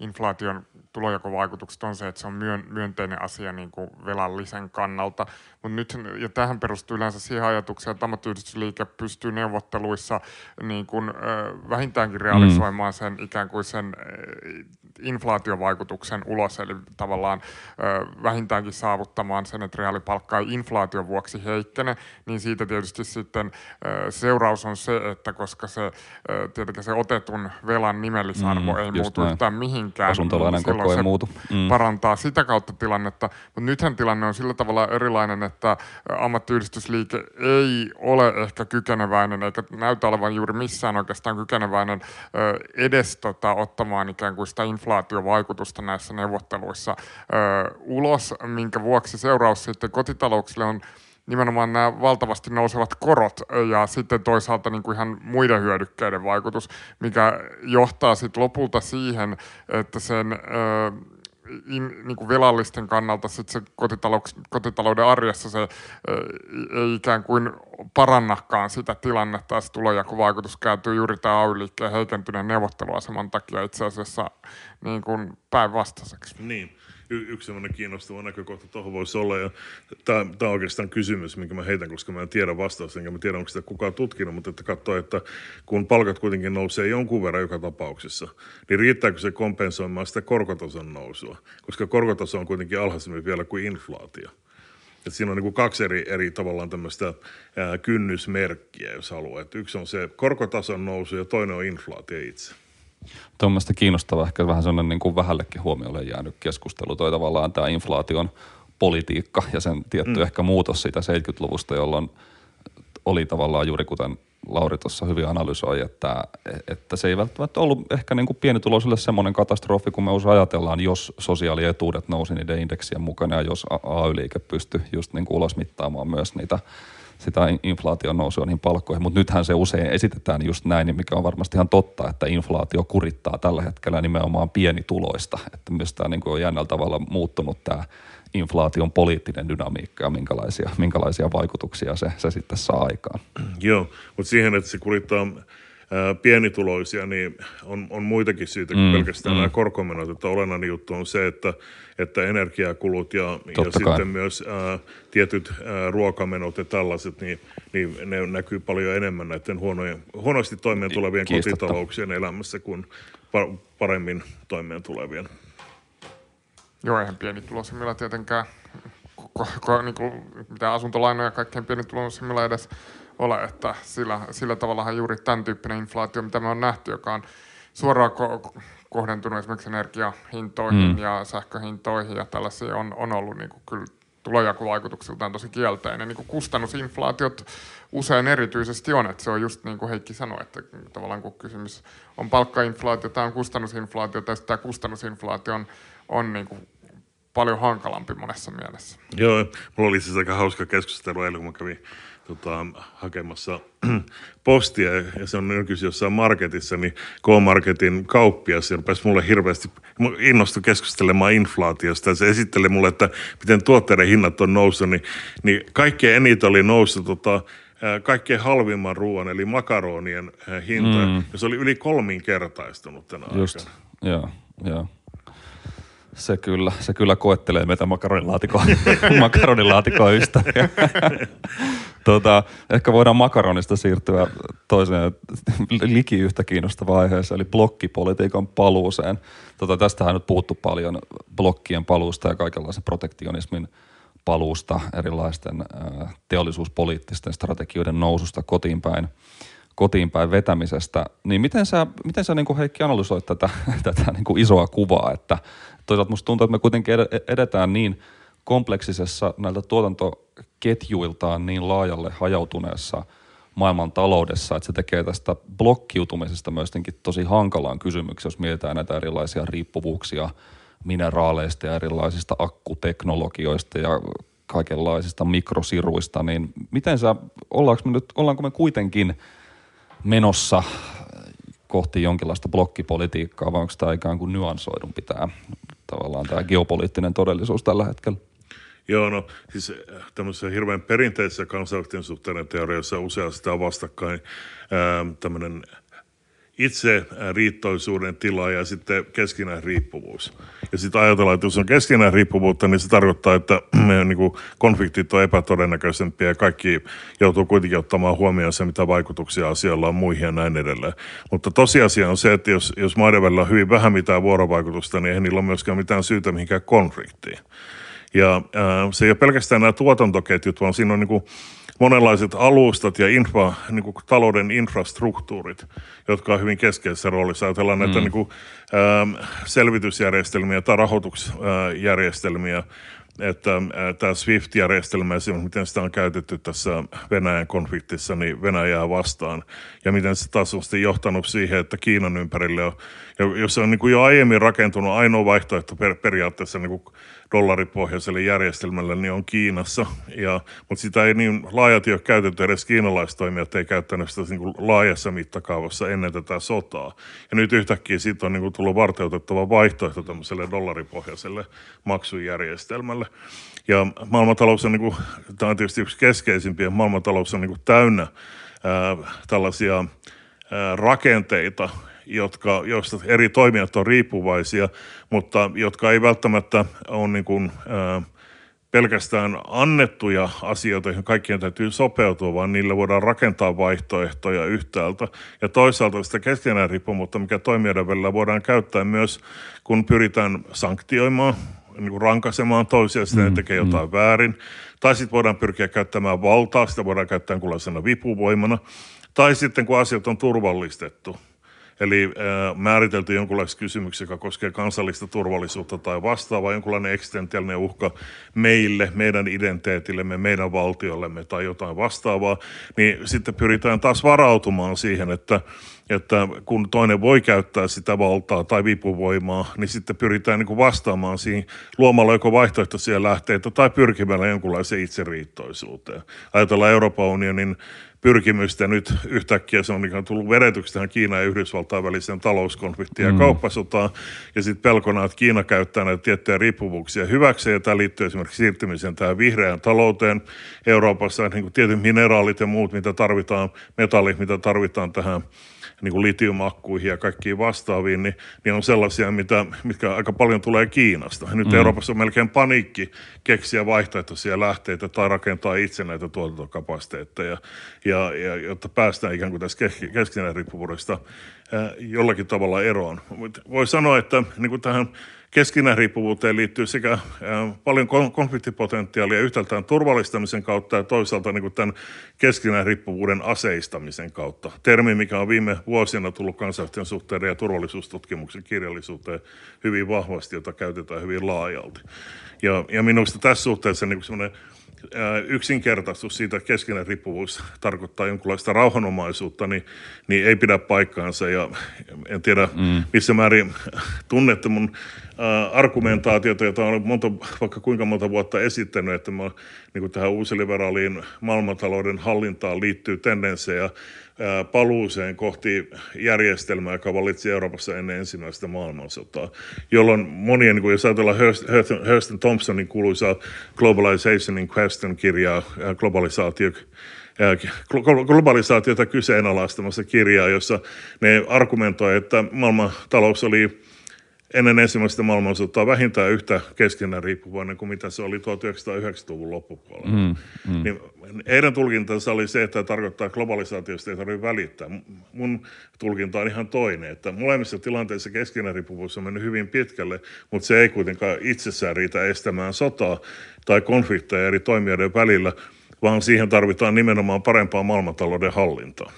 Speaker 3: inflaation tulojakovaikutukset on se, että se on myönteinen asia niin kuin velallisen kannalta. Mutta nyt, ja tähän perustuu yleensä siihen ajatukseen, että ammattiyhdistysliike pystyy neuvotteluissa niin kuin, vähintäänkin realisoimaan mm. sen ikään kuin sen inflaatiovaikutuksen ulos, eli tavallaan vähintäänkin saavuttamaan sen, että reaalipalkka ei inflaation vuoksi heikkene, niin siitä tietysti sitten seuraus on se, että koska se, tietenkin se otetun velan nimellisarvo mm, ei muutu näin. yhtään mihinkään,
Speaker 1: niin koko ei muutu.
Speaker 3: Mm. parantaa sitä kautta tilannetta, mutta nythän tilanne on sillä tavalla erilainen, että ammattiyhdistysliike ei ole ehkä kykeneväinen, eikä näytä olevan juuri missään oikeastaan kykeneväinen edes tota, ottamaan ikään kuin sitä inflaatiovaikutusta näissä neuvotteluissa ulos, minkä vuoksi seuraus sitten kotitalouksille on nimenomaan nämä valtavasti nousevat korot ja sitten toisaalta niin kuin ihan muiden hyödykkeiden vaikutus, mikä johtaa sitten lopulta siihen, että sen in, niin kuin velallisten kannalta sit se kotitalouden arjessa se ei ikään kuin parannakaan sitä tilannetta, ja se tulojakovaikutus kääntyy juuri tämä ay heikentyneen neuvotteluaseman takia itse asiassa niin kuin päinvastaiseksi.
Speaker 2: Niin y- yksi sellainen kiinnostava näkökohta tuohon voisi olla. Ja tämä, on oikeastaan kysymys, minkä mä heitän, koska mä en tiedä vastausta, enkä mä tiedä, onko sitä kukaan tutkinut, mutta että katsoo, että kun palkat kuitenkin nousee jonkun verran joka tapauksessa, niin riittääkö se kompensoimaan sitä korkotason nousua? Koska korkotaso on kuitenkin alhaisemmin vielä kuin inflaatio. Et siinä on niin kaksi eri, eri tavallaan tämmöistä kynnysmerkkiä, jos haluaa. Et yksi on se korkotason nousu ja toinen on inflaatio itse.
Speaker 1: Tuommoista kiinnostavaa, ehkä vähän sellainen niin kuin vähällekin huomiolle jäänyt keskustelu, toi tavallaan tämä inflaation politiikka ja sen tietty mm. ehkä muutos siitä 70-luvusta, jolloin oli tavallaan juuri kuten Lauri tuossa hyvin analysoi, että, että se ei välttämättä ollut ehkä niin kuin pienituloisille semmoinen katastrofi, kun me usein ajatellaan, jos sosiaalietuudet nousi niiden indeksien mukana ja jos AY-liike pystyi just niin kuin ulosmittaamaan myös niitä sitä inflaation nousua niihin palkkoihin, mutta nythän se usein esitetään just näin, mikä on varmasti ihan totta, että inflaatio kurittaa tällä hetkellä nimenomaan pienituloista, että myös tämä niin on jännällä tavalla muuttunut tämä inflaation poliittinen dynamiikka ja minkälaisia, minkälaisia vaikutuksia se, se sitten saa aikaan.
Speaker 2: Joo, mutta siihen, että se kurittaa pienituloisia, niin on, on muitakin syitä kuin mm, pelkästään mm. nämä korkomenot. Että olennainen juttu on se, että, että energiakulut ja, ja sitten myös ää, tietyt ää, ruokamenot ja tällaiset, niin, niin ne näkyy paljon enemmän näiden huonojen, huonosti toimeen tulevien Kiistatta. kotitalouksien elämässä kuin paremmin toimeen tulevien.
Speaker 3: Joo, eihän pienituloisimmilla tietenkään, ko, ko, niin kuin, mitä asuntolainoja kaikkein pienituloisimmilla edes ole, että sillä, sillä tavallahan juuri tämän tyyppinen inflaatio, mitä me on nähty, joka on suoraan ko- kohdentunut esimerkiksi energiahintoihin mm. ja sähköhintoihin ja tällaisia on, on ollut niin kuin kyllä tulojakovaikutuksiltaan tosi kielteinen. Niin kuin kustannusinflaatiot usein erityisesti on, että se on just niin kuin Heikki sanoi, että tavallaan kun kysymys on palkkainflaatio tai on kustannusinflaatio, tai tämä kustannusinflaatio on, on niin kuin paljon hankalampi monessa mielessä.
Speaker 2: Joo, mulla oli siis aika hauska keskustelu eilen, kun mä kävin tota, hakemassa <clears throat> postia ja se on nykyisin jossain marketissa, niin K-Marketin kauppias ja rupesi mulle hirveästi, innostui keskustelemaan inflaatiosta ja se esitteli mulle, että miten tuotteiden hinnat on noussut, niin, niin kaikkein eniten oli noussut tota, kaikkein halvimman ruoan eli makaronien hinta mm. ja se oli yli kolminkertaistunut tänä
Speaker 1: Just, aikana. joo, joo. Se kyllä, se kyllä koettelee meitä makaronilaatikon, <laughs> makaronilaatikon ystäviä. <laughs> tota, ehkä voidaan makaronista siirtyä toiseen liki yhtä kiinnostavaan aiheeseen, eli blokkipolitiikan paluuseen. Tota, tästähän on nyt puhuttu paljon blokkien paluusta ja kaikenlaisen protektionismin paluusta, erilaisten äh, teollisuuspoliittisten strategioiden noususta kotiin päin kotiin päin vetämisestä, niin miten sä, miten sä niin kuin Heikki analysoit tätä, <laughs> tätä niin kuin isoa kuvaa, että toisaalta musta tuntuu, että me kuitenkin edetään niin kompleksisessa näiltä tuotantoketjuiltaan niin laajalle hajautuneessa maailman taloudessa, että se tekee tästä blokkiutumisesta myös tosi hankalaan kysymyksiä, jos mietitään näitä erilaisia riippuvuuksia mineraaleista ja erilaisista akkuteknologioista ja kaikenlaisista mikrosiruista, niin miten sä, ollaanko me nyt, ollaanko me kuitenkin menossa kohti jonkinlaista blokkipolitiikkaa, vai onko tämä ikään kuin nyansoidun pitää tavallaan tämä geopoliittinen todellisuus tällä hetkellä?
Speaker 2: Joo, no siis äh, tämmöisessä hirveän perinteisessä kansainvälisten suhteiden teoriassa useasti on vastakkain tämmöinen itse äh, riittoisuuden tila ja sitten keskinäinen riippuvuus. Ja sitten ajatellaan, että jos on keskinäinen riippuvuutta, niin se tarkoittaa, että <clears throat> niin konfliktit on epätodennäköisempiä ja kaikki joutuu kuitenkin ottamaan huomioon se, mitä vaikutuksia asialla on muihin ja näin edelleen. Mutta tosiasia on se, että jos, jos maiden välillä on hyvin vähän mitään vuorovaikutusta, niin ei niillä ole myöskään mitään syytä mihinkään konfliktiin. Ja äh, se ei ole pelkästään nämä tuotantoketjut, vaan siinä on niin kuin monenlaiset alustat ja infra, niin kuin talouden infrastruktuurit, jotka on hyvin keskeisessä roolissa. Ajatellaan mm. näitä niin kuin, ä, selvitysjärjestelmiä tai rahoitusjärjestelmiä, että tämä SWIFT-järjestelmä, miten sitä on käytetty tässä Venäjän konfliktissa, niin Venäjää vastaan. Ja miten se taas on sitten johtanut siihen, että Kiinan ympärille on, jos se on niin kuin jo aiemmin rakentunut ainoa vaihtoehto per, periaatteessa niin kuin dollaripohjaiselle järjestelmälle, niin on Kiinassa. Ja, mutta sitä ei niin laajasti ole käytetty, edes kiinalaistoimijat ei käyttänyt sitä niin kuin laajassa mittakaavassa ennen tätä sotaa. Ja nyt yhtäkkiä siitä on niin kuin tullut varteutettava vaihtoehto tämmöiselle dollaripohjaiselle maksujärjestelmälle. Ja maailmantalous on, niin kuin, tämä on tietysti yksi keskeisimpiä, maailmantalous on niin kuin täynnä ää, tällaisia ää, rakenteita, jotka, joista eri toimijat on riippuvaisia, mutta jotka ei välttämättä ole niin kuin, ää, pelkästään annettuja asioita, joihin kaikkien täytyy sopeutua, vaan niillä voidaan rakentaa vaihtoehtoja yhtäältä. Ja toisaalta sitä keskenään riippumuutta, mikä toimijoiden välillä voidaan käyttää myös, kun pyritään sanktioimaan, niin kuin rankaisemaan toisia, sitä mm, tekee jotain mm. väärin. Tai sitten voidaan pyrkiä käyttämään valtaa, sitä voidaan käyttää jonkunlaisena vipuvoimana. Tai sitten kun asiat on turvallistettu, Eli äh, määritelty jonkunlaista kysymyksiä, joka koskee kansallista turvallisuutta tai vastaavaa, jonkunlainen eksistentiaalinen uhka meille, meidän identiteetillemme, meidän valtiollemme tai jotain vastaavaa, niin sitten pyritään taas varautumaan siihen, että että kun toinen voi käyttää sitä valtaa tai vipuvoimaa, niin sitten pyritään niin kuin vastaamaan siihen luomalla joko vaihtoehtoisia lähteitä tai pyrkimällä jonkunlaiseen itseriittoisuuteen. Ajatellaan Euroopan unionin pyrkimystä nyt yhtäkkiä se on ikään tullut vedetyksi tähän Kiinan ja Yhdysvaltain väliseen talouskonfliktiin ja mm. kauppasotaan. Ja sitten pelkona, että Kiina käyttää näitä tiettyjä riippuvuuksia hyväksi. Ja tämä liittyy esimerkiksi siirtymiseen tähän vihreään talouteen Euroopassa. Niin kuin tietyt mineraalit ja muut, mitä tarvitaan, metallit, mitä tarvitaan tähän niin kuin litiumakkuihin ja kaikkiin vastaaviin, niin, niin on sellaisia, mitä, mitkä aika paljon tulee Kiinasta. Nyt mm. Euroopassa on melkein paniikki keksiä vaihtoehtoisia lähteitä tai rakentaa itse näitä tuotantokapasiteetteja, ja, ja, jotta päästään ikään kuin tästä keskinäisen riippuvuudesta jollakin tavalla eroon. Voi sanoa, että niin kuin tähän keskinäisriippuvuuteen liittyy sekä paljon konfliktipotentiaalia yhtäältään turvallistamisen kautta ja toisaalta niin kuin tämän keskinäisriippuvuuden aseistamisen kautta. Termi, mikä on viime vuosina tullut kansainvälisten suhteiden ja turvallisuustutkimuksen kirjallisuuteen hyvin vahvasti, jota käytetään hyvin laajalti. Ja, ja minusta tässä suhteessa niin semmoinen yksinkertaistus siitä, että keskinäinen riippuvuus tarkoittaa jonkunlaista rauhanomaisuutta, niin, niin ei pidä paikkaansa. Ja en tiedä, mm. missä määrin tunnette mun äh, argumentaatiota, jota olen monta, vaikka kuinka monta vuotta esittänyt, että mä, niin tähän uusiliberaaliin maailmantalouden hallintaan liittyy tendenssejä paluuseen kohti järjestelmää, joka valitsi Euroopassa ennen ensimmäistä maailmansotaa, jolloin monien, niin kuin jos ajatellaan Hurston Thompsonin kuuluisa Globalization in Question-kirjaa, globalisaatio, globalisaatiota kyseenalaistamassa kirjaa, jossa ne argumentoivat, että maailman talous oli ennen ensimmäistä maailmansotaa vähintään yhtä keskenään riippuvainen kuin mitä se oli 1990-luvun loppupuolella. Mm, mm. Niin heidän tulkintansa oli se, että tarkoittaa globalisaatiosta ei tarvitse välittää. Mun tulkinta on ihan toinen, että molemmissa tilanteissa keskenään riippuvuus on mennyt hyvin pitkälle, mutta se ei kuitenkaan itsessään riitä estämään sotaa tai konflikteja eri toimijoiden välillä, vaan siihen tarvitaan nimenomaan parempaa maailmantalouden hallintaa.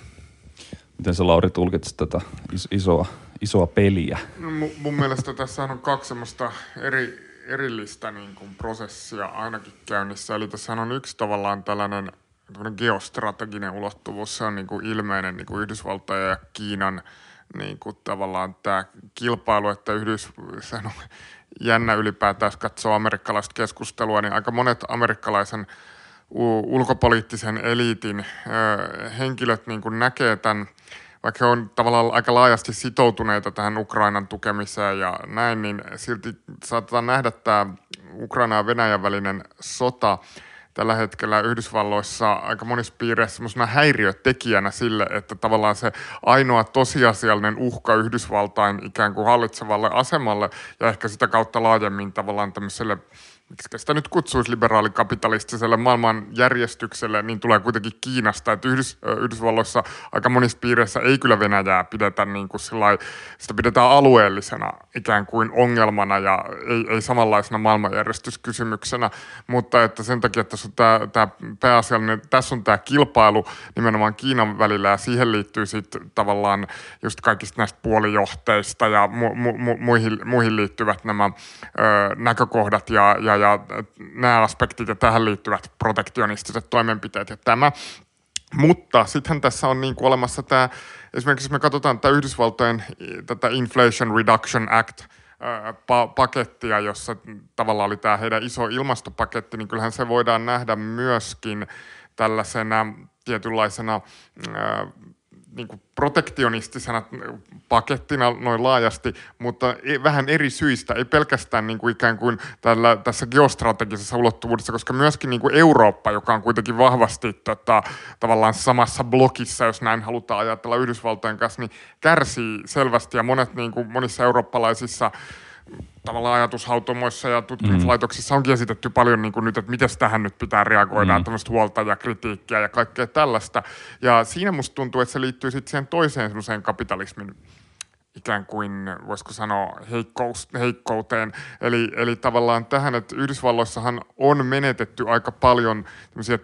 Speaker 1: Miten sä Lauri tulkitsit tätä isoa isoa peliä?
Speaker 3: No, mun, mun mielestä tässä on kaksi semmoista eri, erillistä niin kuin prosessia ainakin käynnissä. Eli tässä on yksi tavallaan tällainen geostrateginen ulottuvuus. Se on niin kuin ilmeinen niin kuin Yhdysvaltojen ja Kiinan niin kuin tavallaan tämä kilpailu, että Yhdys, on jännä ylipäätään, jos katsoo amerikkalaista keskustelua, niin aika monet amerikkalaisen ulkopoliittisen eliitin henkilöt niin kuin näkee tämän vaikka he on tavallaan aika laajasti sitoutuneita tähän Ukrainan tukemiseen ja näin, niin silti saatetaan nähdä tämä Ukraina ja Venäjän välinen sota tällä hetkellä Yhdysvalloissa aika monissa piireissä semmoisena häiriötekijänä sille, että tavallaan se ainoa tosiasiallinen uhka Yhdysvaltain ikään kuin hallitsevalle asemalle ja ehkä sitä kautta laajemmin tavallaan tämmöiselle miksi sitä nyt kutsuisi liberaalikapitalistiselle maailmanjärjestykselle, niin tulee kuitenkin Kiinasta. Että Yhdys, Yhdysvalloissa aika monissa piireissä ei kyllä Venäjää pidetä niin kuin sillai, sitä pidetään alueellisena ikään kuin ongelmana ja ei, ei samanlaisena maailmanjärjestyskysymyksenä, mutta että sen takia, että tässä on tämä, tämä pääasiallinen, tässä on tämä kilpailu nimenomaan Kiinan välillä ja siihen liittyy sitten tavallaan just kaikista näistä puolijohteista ja mu, mu, mu, muihin, muihin liittyvät nämä ö, näkökohdat ja, ja ja nämä aspektit ja tähän liittyvät protektionistiset toimenpiteet ja tämä. Mutta sittenhän tässä on niin kuin olemassa tämä, esimerkiksi me katsotaan tätä Yhdysvaltojen tätä Inflation Reduction Act, pakettia, jossa tavallaan oli tämä heidän iso ilmastopaketti, niin kyllähän se voidaan nähdä myöskin tällaisena tietynlaisena niin kuin protektionistisena pakettina noin laajasti, mutta e, vähän eri syistä, ei pelkästään niin kuin ikään kuin tällä, tässä geostrategisessa ulottuvuudessa, koska myöskin niin kuin Eurooppa, joka on kuitenkin vahvasti tota, tavallaan samassa blokissa, jos näin halutaan ajatella Yhdysvaltojen kanssa, niin kärsii selvästi ja monet niin kuin monissa eurooppalaisissa tavallaan ajatushautomoissa ja tutkimuslaitoksissa onkin esitetty paljon niin kuin nyt, että miten tähän nyt pitää reagoida, mm. tämmöistä huolta ja kritiikkiä ja kaikkea tällaista. Ja siinä musta tuntuu, että se liittyy sitten siihen toiseen semmoiseen kapitalismin ikään kuin, voisiko sanoa, heikkous, heikkouteen. Eli, eli tavallaan tähän, että Yhdysvalloissahan on menetetty aika paljon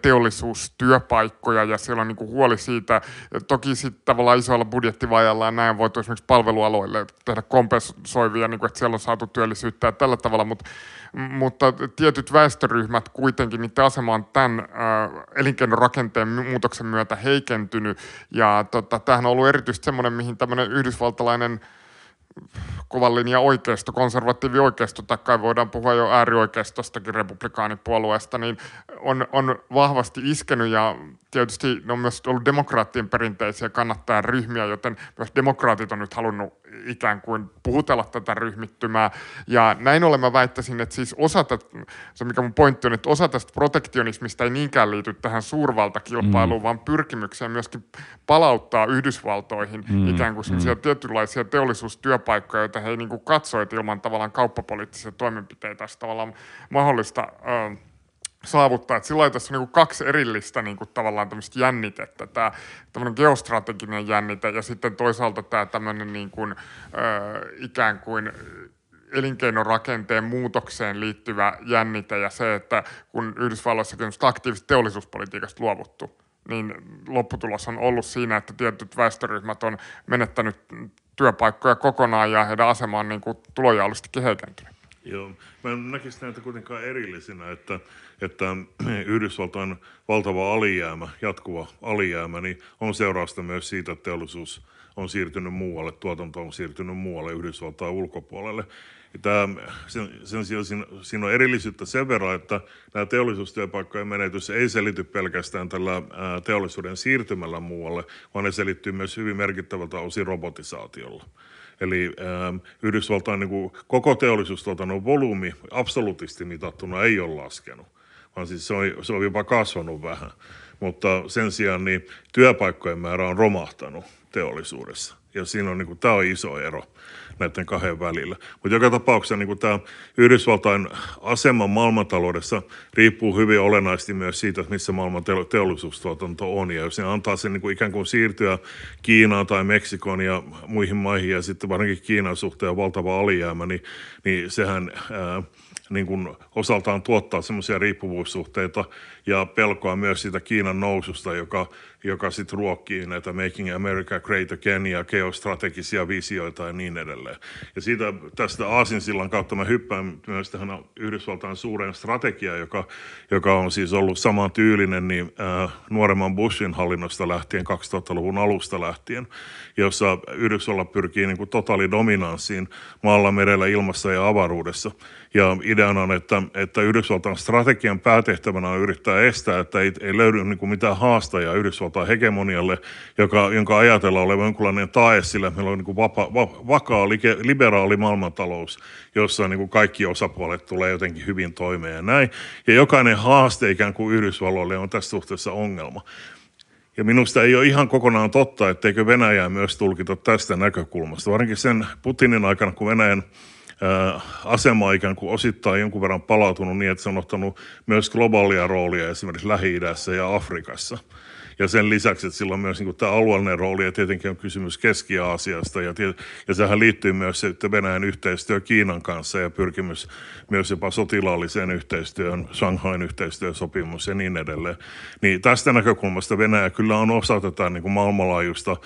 Speaker 3: teollisuustyöpaikkoja ja siellä on niin huoli siitä. Ja toki sitten tavallaan isoilla budjettivajalla näin voitu esimerkiksi palvelualoille tehdä kompensoivia, niin kuin, että siellä on saatu työllisyyttä ja tällä tavalla, mutta mutta tietyt väestöryhmät kuitenkin, niiden asema on tämän äh, elinkeinorakenteen muutoksen myötä heikentynyt. Ja tota, tämähän on ollut erityisesti semmoinen, mihin tämmöinen yhdysvaltalainen kovan linja oikeisto, konservatiivi oikeisto, tai voidaan puhua jo äärioikeistostakin republikaanipuolueesta, niin on, on vahvasti iskenyt ja tietysti ne on myös ollut demokraattien perinteisiä ryhmiä, joten myös demokraatit on nyt halunnut ikään kuin puhutella tätä ryhmittymää. Ja näin ollen mä väittäisin, että siis osa tästä, se mikä mun pointti on, että osa tästä protektionismista ei niinkään liity tähän suurvaltakilpailuun, mm. vaan pyrkimykseen myöskin palauttaa Yhdysvaltoihin mm. ikään kuin sellaisia mm. tietynlaisia teollisuustyöpaikkoja, joita he ei niin kuin katso, että ilman tavallaan kauppapoliittisia toimenpiteitä olisi tavallaan mahdollista äh, saavuttaa. Että sillä tässä on niin kaksi erillistä niin kuin tavallaan tämmöistä jännitettä. Tämä tämmöinen geostrateginen jännite ja sitten toisaalta tämä tämmöinen niin kuin, ö, ikään kuin elinkeinorakenteen muutokseen liittyvä jännite ja se, että kun Yhdysvalloissakin on aktiivisesta teollisuuspolitiikasta luovuttu, niin lopputulos on ollut siinä, että tietyt väestöryhmät on menettänyt työpaikkoja kokonaan ja heidän asema on niin kuin tulojaollisestikin heikentynyt.
Speaker 2: Joo, mä en näkisi näitä kuitenkaan erillisinä, että, että <clears throat> Yhdysvaltain valtava alijäämä, jatkuva alijäämä, niin on seurausta myös siitä, että teollisuus on siirtynyt muualle, tuotanto on siirtynyt muualle Yhdysvaltain ulkopuolelle. Tämä, sen, sen sijaan siinä, on erillisyyttä sen verran, että nämä teollisuustyöpaikkojen menetys ei selity pelkästään tällä ää, teollisuuden siirtymällä muualle, vaan ne selittyy myös hyvin merkittävältä osin robotisaatiolla. Eli ähm, Yhdysvaltain niin kuin koko teollisuustuotannon volyymi absoluuttisesti mitattuna ei ole laskenut, vaan siis se on, se on jopa kasvanut vähän. Mutta sen sijaan niin työpaikkojen määrä on romahtanut teollisuudessa. Ja siinä on, niin kuin, tämä on iso ero näiden kahden välillä. Mutta joka tapauksessa niin tämä Yhdysvaltain asema maailmantaloudessa riippuu hyvin olennaisesti myös siitä, että missä maailman teollisuustuotanto on. Ja jos ne antaa sen niin kuin ikään kuin siirtyä Kiinaan tai Meksikon ja muihin maihin ja sitten varsinkin Kiinan suhteen valtava alijäämä, niin, niin sehän... Ää, niin kuin osaltaan tuottaa semmoisia riippuvuussuhteita ja pelkoa myös siitä Kiinan noususta, joka, joka sitten ruokkii näitä Making America Great Again ja geostrategisia visioita ja niin edelleen. Ja siitä, tästä Aasinsillan kautta mä hyppään myös tähän Yhdysvaltain suureen strategiaan, joka, joka on siis ollut saman tyylinen niin, äh, nuoremman Bushin hallinnosta lähtien, 2000-luvun alusta lähtien, jossa Yhdysvallat pyrkii niin kuin totaalidominanssiin maalla, merellä, ilmassa ja avaruudessa. Ja ideana on, että, että Yhdysvaltain strategian päätehtävänä on yrittää estää, että ei, ei löydy niin kuin mitään haastajaa Yhdysvaltain hegemonialle, joka, jonka ajatellaan olevan jonkinlainen tae sillä, meillä on niin kuin vapa, va, vakaa, liberaali maailmantalous, jossa niin kuin kaikki osapuolet tulee jotenkin hyvin toimeen ja näin. Ja jokainen haaste ikään kuin Yhdysvalloille on tässä suhteessa ongelma. Ja minusta ei ole ihan kokonaan totta, etteikö Venäjää myös tulkita tästä näkökulmasta. Varsinkin sen Putinin aikana, kun Venäjän asema ikään kuin osittain jonkun verran palautunut niin, että se on ottanut myös globaalia roolia esimerkiksi Lähi-idässä ja Afrikassa. Ja sen lisäksi, että sillä on myös niin kuin tämä alueellinen rooli ja tietenkin on kysymys Keski-Aasiasta ja, ja sehän liittyy myös sitten Venäjän yhteistyö Kiinan kanssa ja pyrkimys myös jopa sotilaalliseen yhteistyöhön, Shanghain yhteistyösopimus ja niin edelleen. Niin tästä näkökulmasta Venäjä kyllä on osa tätä niin kuin maailmanlaajuista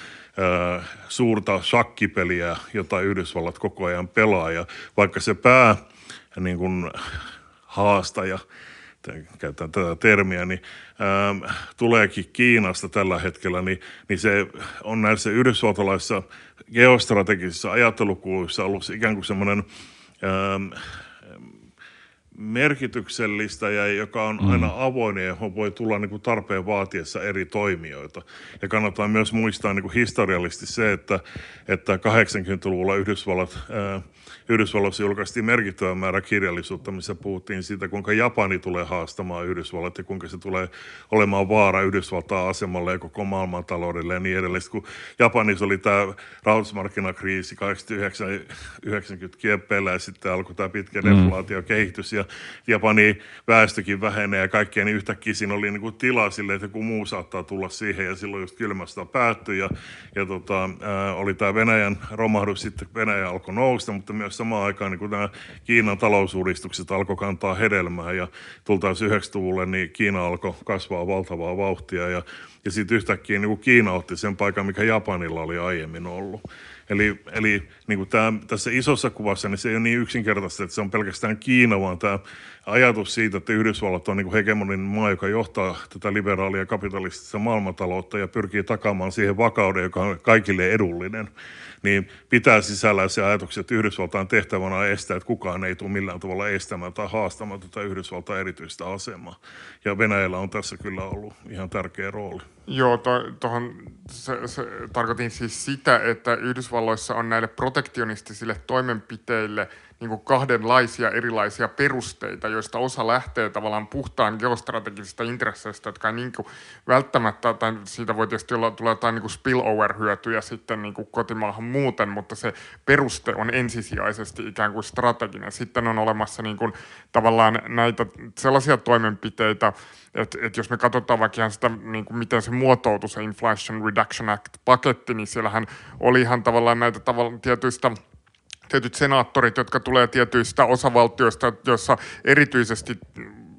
Speaker 2: suurta shakkipeliä, jota Yhdysvallat koko ajan pelaa. Ja vaikka se pää niin kuin haastaja, käytän tätä termiä, niin ää, tuleekin Kiinasta tällä hetkellä, niin, niin se on näissä yhdysvaltalaisissa geostrategisissa ajattelukuluissa ollut ikään kuin semmoinen merkityksellistä ja joka on mm. aina avoin ja johon voi tulla niin kuin tarpeen vaatiessa eri toimijoita. Ja kannattaa myös muistaa niin kuin historiallisesti se, että, että 80-luvulla Yhdysvallat ää, Yhdysvalloissa julkaistiin merkittävä määrä kirjallisuutta, missä puhuttiin siitä, kuinka Japani tulee haastamaan Yhdysvallat ja kuinka se tulee olemaan vaara Yhdysvaltain asemalle ja koko maailmantaloudelle ja niin edelleen. Sitten kun Japanissa oli tämä rahoitusmarkkinakriisi 89-90 kieppeillä ja sitten alkoi tämä pitkä mm. deflaatiokehitys ja Japani väestökin vähenee ja kaikkea, niin yhtäkkiä siinä oli niin kuin tila sille, että joku muu saattaa tulla siihen ja silloin just kylmästä päättyi ja, ja tota, ää, oli tämä Venäjän romahdus, sitten Venäjä alkoi nousta, mutta myös samaan aikaan niin kuin nämä Kiinan talousuudistukset alkoi kantaa hedelmää ja tultaisiin 90-luvulle, niin Kiina alkoi kasvaa valtavaa vauhtia ja, ja sitten yhtäkkiä niin Kiina otti sen paikan, mikä Japanilla oli aiemmin ollut. Eli, eli niin kuin tämä, tässä isossa kuvassa niin se ei ole niin yksinkertaista, että se on pelkästään Kiina, vaan tämä ajatus siitä, että Yhdysvallat on niin hegemoninen maa, joka johtaa tätä liberaalia kapitalistista maailmantaloutta ja pyrkii takaamaan siihen vakauden, joka on kaikille edullinen, niin pitää sisällä se ajatus, että Yhdysvaltain tehtävänä on estää, että kukaan ei tule millään tavalla estämään tai haastamaan tätä Yhdysvaltain erityistä asemaa. Ja Venäjällä on tässä kyllä ollut ihan tärkeä rooli.
Speaker 3: Joo, tuohon se, se, tarkoitin siis sitä, että Yhdysvalloissa on näille protektionistisille toimenpiteille – niin kuin kahdenlaisia erilaisia perusteita, joista osa lähtee tavallaan puhtaan geostrategisista intresseistä, jotka ei niin kuin välttämättä, tai siitä voi tietysti olla, tulla jotain niin kuin spillover-hyötyjä sitten niin kuin kotimaahan muuten, mutta se peruste on ensisijaisesti ikään kuin strateginen. Sitten on olemassa niin kuin tavallaan näitä sellaisia toimenpiteitä, että et jos me katsotaan vaikka ihan sitä, niin kuin miten se muotoutui se Inflation Reduction Act-paketti, niin siellähän oli ihan tavallaan näitä tavallaan tietyistä – tietyt senaattorit, jotka tulee tietyistä osavaltioista, joissa erityisesti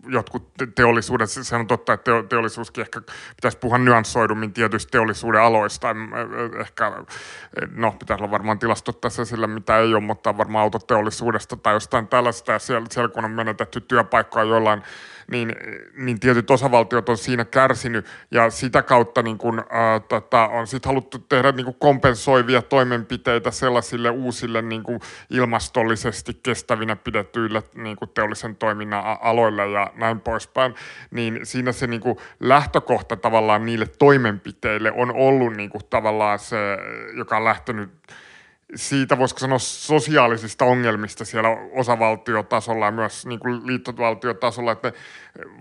Speaker 3: jotkut teollisuudet, se on totta, että teollisuuskin ehkä pitäisi puhua nyanssoidummin tietyistä teollisuuden aloista. Ehkä, no pitäisi olla varmaan tilastot tässä sillä, mitä ei ole, mutta varmaan autoteollisuudesta tai jostain tällaista. Ja siellä, siellä kun on menetetty työpaikkoja jollain niin, niin tietyt osavaltiot on siinä kärsinyt ja sitä kautta niin kun, ää, tota, on sit haluttu tehdä niin kompensoivia toimenpiteitä sellaisille uusille niin ilmastollisesti kestävinä pidettyille niin teollisen toiminnan aloille ja näin poispäin, niin siinä se niin lähtökohta tavallaan niille toimenpiteille on ollut niin tavallaan se, joka on lähtenyt siitä, voisiko sanoa, sosiaalisista ongelmista siellä osavaltiotasolla ja myös niin kuin liittovaltiotasolla, että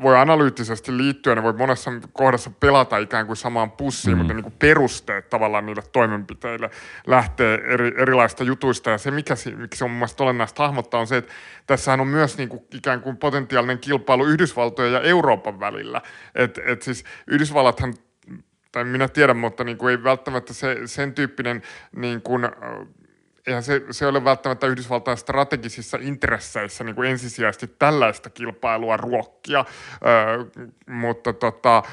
Speaker 3: voi analyyttisesti liittyä, ne voi monessa kohdassa pelata ikään kuin samaan pussiin, mm. mutta niin kuin perusteet tavallaan niille toimenpiteille lähtee eri, erilaista jutuista. Ja se, mikä, mikä se on mun mielestä olennaista hahmottaa, on se, että tässähän on myös niin kuin ikään kuin potentiaalinen kilpailu Yhdysvaltojen ja Euroopan välillä. Että et siis Yhdysvallathan tai minä tiedän, mutta niin kuin ei välttämättä se, sen tyyppinen niin kuin, eihän se, se ole välttämättä Yhdysvaltain strategisissa intresseissä niin kuin ensisijaisesti tällaista kilpailua ruokkia, ö, mutta tota,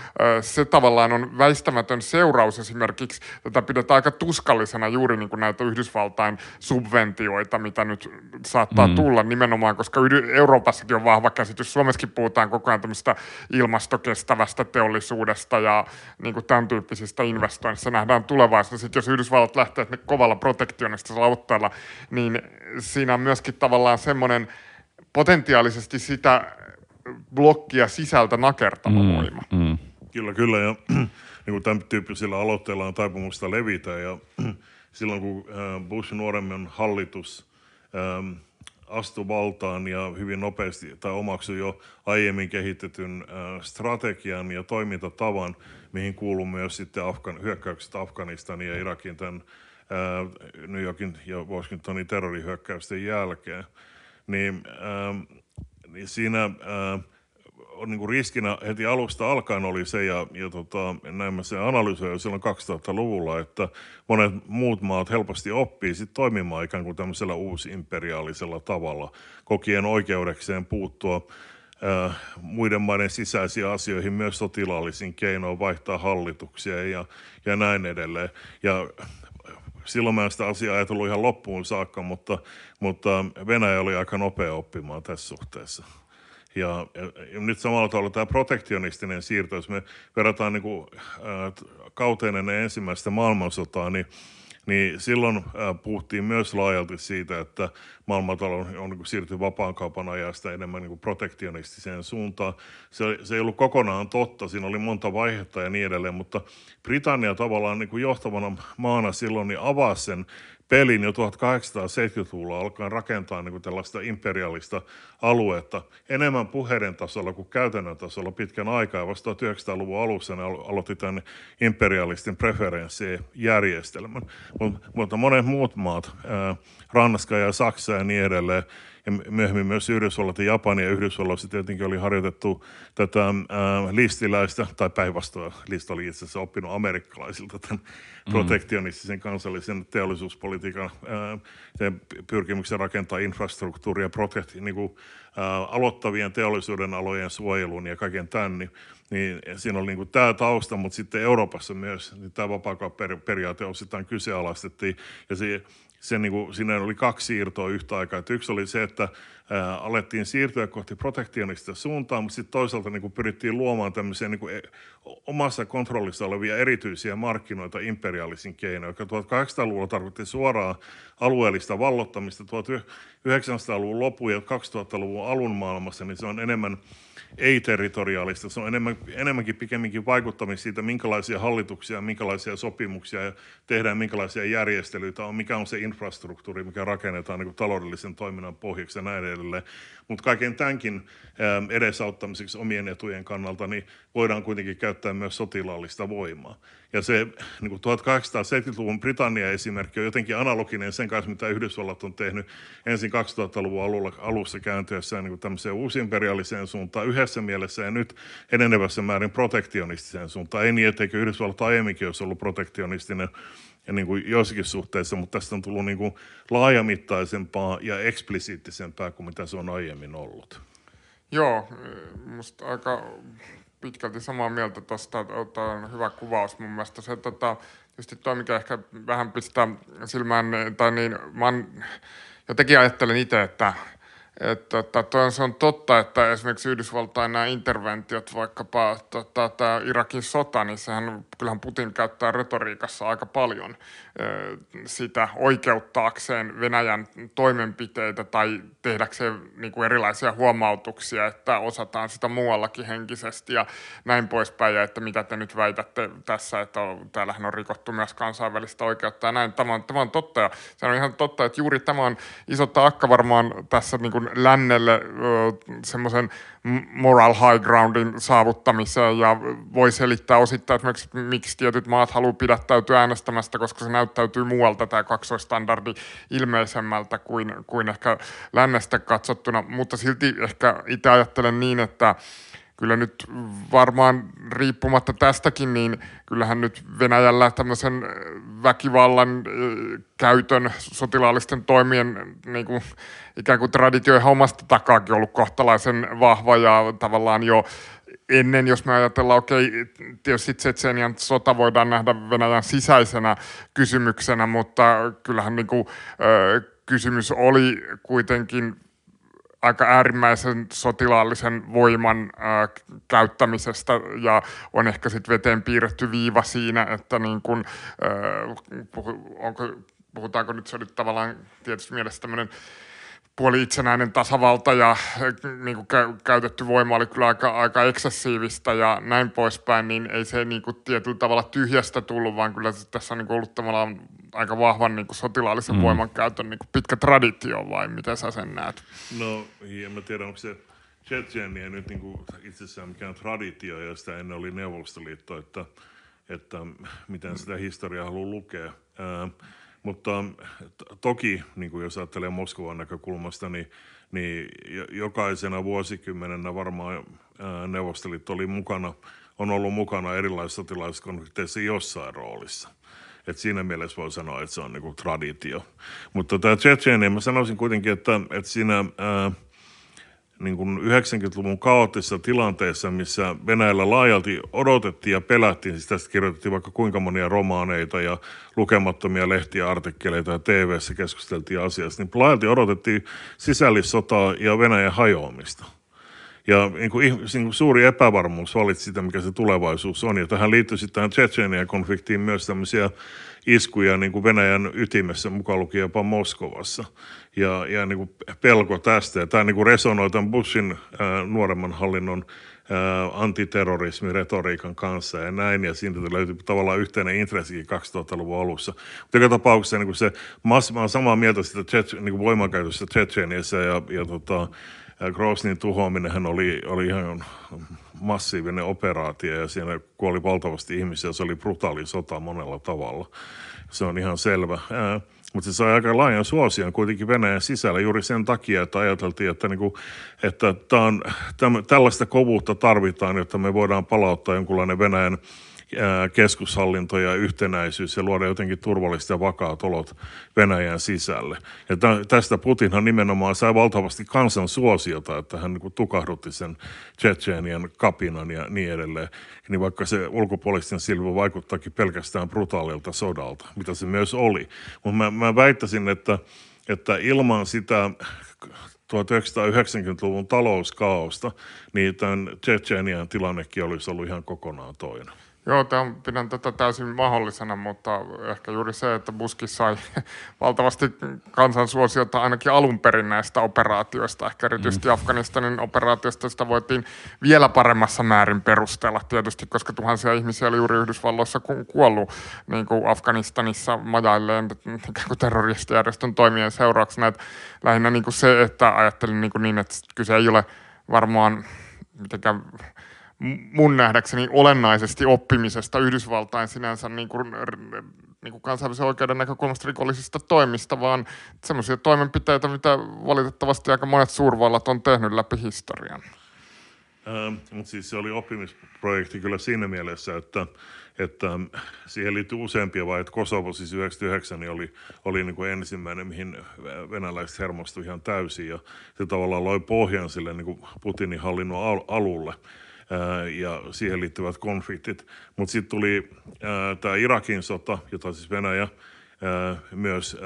Speaker 3: se tavallaan on väistämätön seuraus esimerkiksi, tätä pidetään aika tuskallisena juuri niin kuin näitä Yhdysvaltain subventioita, mitä nyt saattaa mm. tulla nimenomaan, koska Euroopassakin on vahva käsitys, Suomessakin puhutaan koko ajan tämmöistä ilmastokestävästä teollisuudesta ja niin kuin tämän tyyppisistä investoinnista nähdään tulevaisuudessa, jos Yhdysvallat lähtee kovalla protektionistisella otteella, niin siinä on myöskin tavallaan semmoinen potentiaalisesti sitä blokkia sisältä nakertava mm, voima. Mm.
Speaker 2: Kyllä, kyllä. Ja <clears throat> niin kuin tämän tyyppisillä aloitteilla on taipumusta levitä. Ja <clears throat> silloin kun äh, Bush nuoremman hallitus ähm, astui valtaan ja hyvin nopeasti tai omaksui jo aiemmin kehitetyn äh, strategian ja toimintatavan, mihin kuuluu myös sitten Afgan, hyökkäykset Afganistaniin ja Irakin tämän New Yorkin ja Washingtonin terrorihyökkäysten jälkeen, niin, niin siinä on niin kuin riskinä heti alusta alkaen oli se, ja, ja tota, näin mä se analysoin jo silloin 2000-luvulla, että monet muut maat helposti oppii sit toimimaan ikään kuin tämmöisellä uusimperiaalisella tavalla, kokien oikeudekseen puuttua äh, muiden maiden sisäisiin asioihin myös sotilaallisin keinoin, vaihtaa hallituksia ja, ja näin edelleen. Ja silloin mä sitä asiaa ajatellut ihan loppuun saakka, mutta, mutta Venäjä oli aika nopea oppimaan tässä suhteessa. Ja, ja nyt samalla tavalla tämä protektionistinen siirto, jos me verrataan niin kuin, äh, kauteen ennen ensimmäistä maailmansotaa, niin niin silloin äh, puhuttiin myös laajalti siitä, että maailmantalous on niin siirtynyt vapaankaupan ajasta enemmän niin kuin protektionistiseen suuntaan. Se, ei ollut kokonaan totta, siinä oli monta vaihetta ja niin edelleen, mutta Britannia tavallaan niin kuin johtavana maana silloin niin avasi sen pelin jo 1870-luvulla alkaen rakentaa niin kuin tällaista imperialista aluetta enemmän puheiden tasolla kuin käytännön tasolla pitkän aikaa. Ja vasta 1900-luvun alussa ne aloitti tämän imperialistin preferenssien järjestelmän. Mutta monet muut maat, Ranska ja Saksa ja niin edelleen, ja myöhemmin myös Yhdysvallat ja Japani ja Yhdysvalloissa tietenkin oli harjoitettu tätä ää, listiläistä, tai päinvastoin lista oli itse asiassa oppinut amerikkalaisilta tämän mm. protektionistisen kansallisen teollisuuspolitiikan ää, pyrkimyksen rakentaa infrastruktuuria, protekti, niin kuin, ää, aloittavien teollisuuden alojen suojelun ja kaiken tämän, niin niin siinä oli niin tämä tausta, mutta sitten Euroopassa myös niin tämä vapaakauppaperiaate osittain kyseenalaistettiin. Ja se, se niin kuin, siinä oli kaksi siirtoa yhtä aikaa. Että yksi oli se, että ää, alettiin siirtyä kohti protektionista suuntaa, mutta sitten toisaalta niin kuin pyrittiin luomaan tämmöisiä niin kuin, e, omassa kontrollissa olevia erityisiä markkinoita imperiaalisin keinoin, joka 1800-luvulla tarkoitti suoraa alueellista vallottamista. 1900-luvun lopun ja 2000-luvun alun maailmassa, niin se on enemmän ei-territoriaalista. Se on enemmän, enemmänkin pikemminkin vaikuttamista siitä, minkälaisia hallituksia, minkälaisia sopimuksia ja tehdään, minkälaisia järjestelyitä on, mikä on se infrastruktuuri, mikä rakennetaan niin kuin taloudellisen toiminnan pohjaksi ja näin edelleen. Mutta kaiken tämänkin ähm, edesauttamiseksi omien etujen kannalta niin voidaan kuitenkin käyttää myös sotilaallista voimaa. Ja se niin kuin 1870-luvun Britannia esimerkki on jotenkin analoginen sen kanssa, mitä Yhdysvallat on tehnyt ensin 2000-luvun alulla, alussa kääntyessään niin tämmöiseen uusimperiaaliseen suuntaan yhdessä mielessä ja nyt enenevässä määrin protektionistiseen suuntaan. Ei niin, etteikö Yhdysvallat aiemminkin olisi ollut protektionistinen ja niin kuin joissakin suhteissa, mutta tästä on tullut niin kuin laajamittaisempaa ja eksplisiittisempää kuin mitä se on aiemmin ollut.
Speaker 3: Joo, musta aika pitkälti samaa mieltä tuosta, on hyvä kuvaus mun mielestä. Se, tota, tietysti toi, mikä ehkä vähän pistää silmään, tai niin, mä jotenkin ajattelen itse, että että tota, se on totta, että esimerkiksi Yhdysvaltain nämä interventiot, vaikkapa tota, tämä Irakin sota, niin sehän, kyllähän Putin käyttää retoriikassa aika paljon sitä oikeuttaakseen Venäjän toimenpiteitä tai tehdäkseen niin kuin erilaisia huomautuksia, että osataan sitä muuallakin henkisesti ja näin poispäin, ja että mitä te nyt väitätte tässä, että täällähän on rikottu myös kansainvälistä oikeutta ja näin. Tämä on, tämä on totta ja se on ihan totta, että juuri tämä on iso taakka varmaan tässä niin kuin lännelle semmoisen moral high groundin saavuttamiseen ja voi selittää osittain esimerkiksi, miksi tietyt maat haluaa pidättäytyä äänestämästä, koska se näyttäytyy muualta tämä kaksoistandardi ilmeisemmältä kuin, kuin ehkä lännestä katsottuna, mutta silti ehkä itse ajattelen niin, että kyllä nyt varmaan riippumatta tästäkin, niin kyllähän nyt Venäjällä tämmöisen väkivallan käytön sotilaallisten toimien niin kuin, ikään kuin traditio ihan omasta takaakin ollut kohtalaisen vahva ja tavallaan jo ennen, jos me ajatellaan, okei, tietysti Tsetsenian sota voidaan nähdä Venäjän sisäisenä kysymyksenä, mutta kyllähän niin kuin, ö, kysymys oli kuitenkin aika äärimmäisen sotilaallisen voiman käyttämisestä ja on ehkä sitten veteen piirretty viiva siinä, että niin kun, äh, onko, puhutaanko nyt se nyt tavallaan tietysti mielessä tämmöinen puoli itsenäinen tasavalta ja niin kuin käytetty voima oli kyllä aika, aika eksessiivistä ja näin poispäin, niin ei se niin kuin tietyllä tavalla tyhjästä tullut, vaan kyllä tässä on niin kuin ollut tavallaan aika vahvan niin kuin sotilaallisen mm. voiman käytön niin kuin pitkä traditio vai miten sä sen näet?
Speaker 2: No en mä tiedä, onko se Tsetseniä nyt niin kuin itsessään mikään traditio ja sitä ennen oli Neuvostoliitto, että, että miten sitä historiaa haluaa lukea. Ää, mutta toki, niin kuin jos ajattelee Moskovan näkökulmasta, niin, niin jokaisena vuosikymmenenä varmaan Neuvostoliitto oli mukana, on ollut mukana erilaisissa sotilaisissa konflikteissa jossain roolissa. Et siinä mielessä voi sanoa, että se on niinku traditio. Mutta tämä Tsetsenia, mä sanoisin kuitenkin, että, että siinä ää, niin kuin 90-luvun kaoottisessa tilanteessa, missä Venäjällä laajalti odotettiin ja pelättiin, siis tästä kirjoitettiin vaikka kuinka monia romaaneita ja lukemattomia lehtiä, artikkeleita ja TV-ssä keskusteltiin asiasta, niin laajalti odotettiin sisällissotaa ja Venäjän hajoamista. Ja niin kuin, niin kuin suuri epävarmuus valitsi sitä, mikä se tulevaisuus on. Ja tähän liittyy sitten tähän konfliktiin myös tämmöisiä iskuja niin kuin Venäjän ytimessä, mukaan lukien jopa Moskovassa. Ja, ja niin kuin pelko tästä. Ja tämä niin kuin resonoi tämän Bushin ää, nuoremman hallinnon antiterrorismiretoriikan kanssa ja näin, ja siitä löytyy tavallaan yhteinen intressikin 2000-luvun alussa. Mutta joka tapauksessa niin kuin se, mä olen samaa mieltä sitä niin kuin voimankäytössä Tsetseniassa ja, ja tota, Groznin tuhoaminen oli, oli ihan massiivinen operaatio ja siinä kuoli valtavasti ihmisiä. Se oli brutaali sota monella tavalla. Se on ihan selvä. Mutta se sai aika laajan suosion kuitenkin Venäjän sisällä juuri sen takia, että ajateltiin, että, niin kuin, että on, täm, tällaista kovuutta tarvitaan, jotta me voidaan palauttaa jonkunlainen Venäjän keskushallinto ja yhtenäisyys ja luoda jotenkin turvalliset ja vakaat olot Venäjän sisälle. Ja tästä Putinhan nimenomaan sai valtavasti kansan suosiota, että hän niin tukahdutti sen Tsetseenian kapinan ja niin edelleen. Niin vaikka se ulkopuolisten silmä vaikuttaakin pelkästään brutaalilta sodalta, mitä se myös oli. Mutta mä, mä väittäisin, että, että ilman sitä 1990-luvun talouskaosta, niin tämän Tsetseenian tilannekin olisi ollut ihan kokonaan toinen.
Speaker 3: Joo, tämän, pidän tätä täysin mahdollisena, mutta ehkä juuri se, että Buski sai <laughs> valtavasti kansansuosiota ainakin alun perin näistä operaatioista. Ehkä erityisesti mm. Afganistanin operaatiosta sitä voitiin vielä paremmassa määrin perustella tietysti, koska tuhansia ihmisiä oli juuri Yhdysvalloissa kuollut niin kuin Afganistanissa majailleen <laughs> ikään kuin terroristijärjestön toimien seurauksena. Että lähinnä niin kuin se, että ajattelin niin, kuin niin, että kyse ei ole varmaan mitenkään mun nähdäkseni olennaisesti oppimisesta Yhdysvaltain sinänsä niin kuin, niin kuin kansainvälisen oikeuden näkökulmasta rikollisista toimista, vaan semmoisia toimenpiteitä, mitä valitettavasti aika monet suurvallat on tehnyt läpi historian.
Speaker 2: Ähm, mutta siis se oli oppimisprojekti kyllä siinä mielessä, että, että siihen liittyy useampia vaiheita. Kosovo siis 99 niin oli, oli niin kuin ensimmäinen, mihin venäläiset hermostuivat ihan täysin ja se tavallaan loi pohjan sille niin kuin Putinin hallinnon alulle ja siihen liittyvät konfliktit. Mutta sitten tuli tämä Irakin sota, jota siis Venäjä myös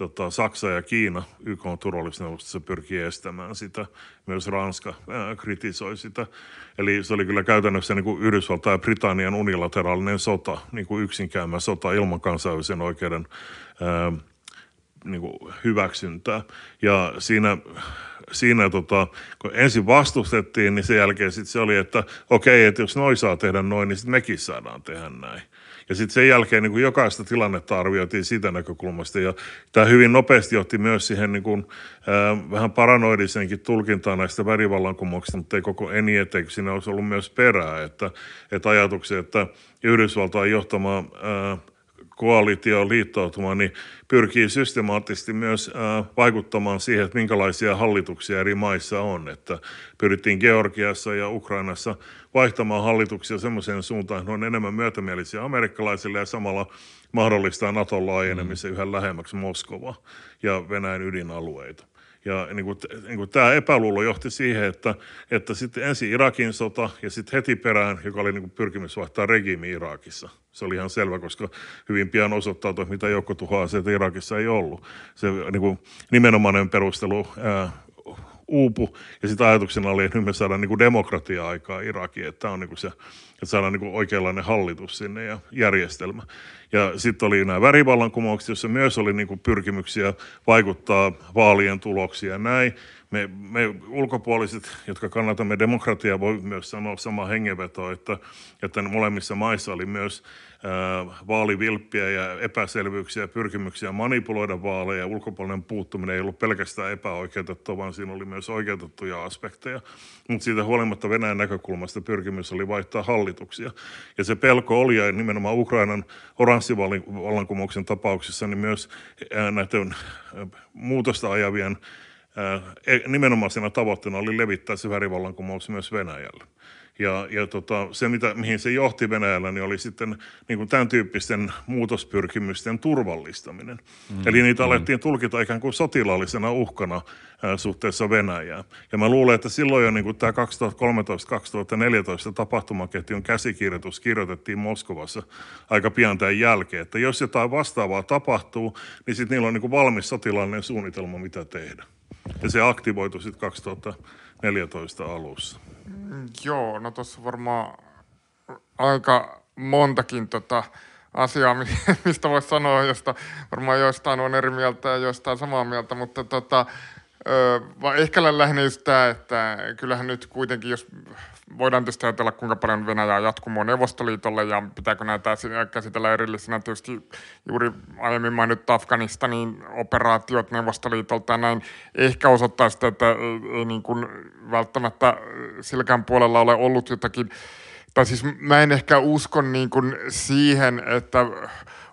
Speaker 2: tota, Saksa ja Kiina YK turvallisuusneuvostossa pyrkii estämään sitä. Myös Ranska ää, kritisoi sitä. Eli se oli kyllä käytännössä niin kuin Yhdysvaltain ja Britannian unilateraalinen sota, niin kuin yksinkäymä sota ilman kansainvälisen oikeuden ää, niin kuin hyväksyntää. Ja siinä siinä tota, kun ensin vastustettiin, niin sen jälkeen sit se oli, että okei, että jos noin saa tehdä noin, niin sitten mekin saadaan tehdä näin. Ja sitten sen jälkeen niin jokaista tilannetta arvioitiin siitä näkökulmasta. Ja tämä hyvin nopeasti otti myös siihen niin kuin, äh, vähän paranoidisenkin tulkintaan näistä värivallankumouksista, mutta ei koko eni eteen, kun siinä olisi ollut myös perää. Että, että ajatuksia, että Yhdysvaltain johtama äh, koalitio liittoutuma, niin pyrkii systemaattisesti myös vaikuttamaan siihen, että minkälaisia hallituksia eri maissa on. Että pyrittiin Georgiassa ja Ukrainassa vaihtamaan hallituksia semmoiseen suuntaan, että ne on enemmän myötämielisiä amerikkalaisille ja samalla mahdollistaa Naton laajenemisen mm. yhä lähemmäksi Moskovaa ja Venäjän ydinalueita. Ja niin kuin, niin kuin tämä epäluulo johti siihen, että, että sitten ensin Irakin sota ja sitten heti perään, joka oli niin kuin pyrkimys vaihtaa regiimi Irakissa. Se oli ihan selvä, koska hyvin pian osoittautui, että mitä joukkotuhoaseita Irakissa ei ollut. Se niin kuin, nimenomainen perustelu ää, uupu. Ja sitten ajatuksena oli, että nyt me saadaan niin kuin demokratia-aikaa Irakiin, että tämä on niin se, että saadaan niin oikeanlainen hallitus sinne ja järjestelmä. Ja sitten oli nämä värivallankumoukset, joissa myös oli niin pyrkimyksiä vaikuttaa vaalien tuloksia näin. Me, me ulkopuoliset, jotka kannatamme demokratiaa, voi myös sanoa sama hengenveto, että, että molemmissa maissa oli myös vaalivilppiä ja epäselvyyksiä ja pyrkimyksiä manipuloida vaaleja. Ulkopuolinen puuttuminen ei ollut pelkästään epäoikeutettua, vaan siinä oli myös oikeutettuja aspekteja. Mutta siitä huolimatta Venäjän näkökulmasta pyrkimys oli vaihtaa hallituksia. Ja se pelko oli, ja nimenomaan Ukrainan oranssivallankumouksen tapauksessa, niin myös näiden muutosta ajavien e, nimenomaisena tavoitteena oli levittää se värivallankumous myös Venäjälle. Ja, ja tota, se, mitä, mihin se johti Venäjällä, niin oli sitten niin kuin tämän tyyppisten muutospyrkimysten turvallistaminen. Mm. Eli niitä mm. alettiin tulkita ikään kuin sotilaallisena uhkana ää, suhteessa Venäjään. Ja mä luulen, että silloin jo niin kuin tämä 2013-2014 tapahtumaketjun käsikirjoitus kirjoitettiin Moskovassa aika pian tämän jälkeen, että jos jotain vastaavaa tapahtuu, niin sitten niillä on niin kuin valmis sotilaallinen suunnitelma, mitä tehdä. Ja se aktivoitu sitten 2014 alussa.
Speaker 3: Mm, joo, no tuossa varmaan aika montakin tota asiaa, <laughs> mistä voisi sanoa, josta varmaan joistain on eri mieltä ja joistain samaa mieltä, mutta tota, Öö, ehkä lähinnä just tämä, että kyllähän nyt kuitenkin, jos voidaan tietysti ajatella, kuinka paljon Venäjä on jatkumoa Neuvostoliitolle ja pitääkö näitä käsitellä erillisenä. Tietysti juuri aiemmin mainittu Afganistanin operaatiot Neuvostoliitolta ja näin ehkä osoittaa sitä, että ei, ei niin kuin välttämättä silläkään puolella ole ollut jotakin, tai siis mä en ehkä usko niin kuin siihen, että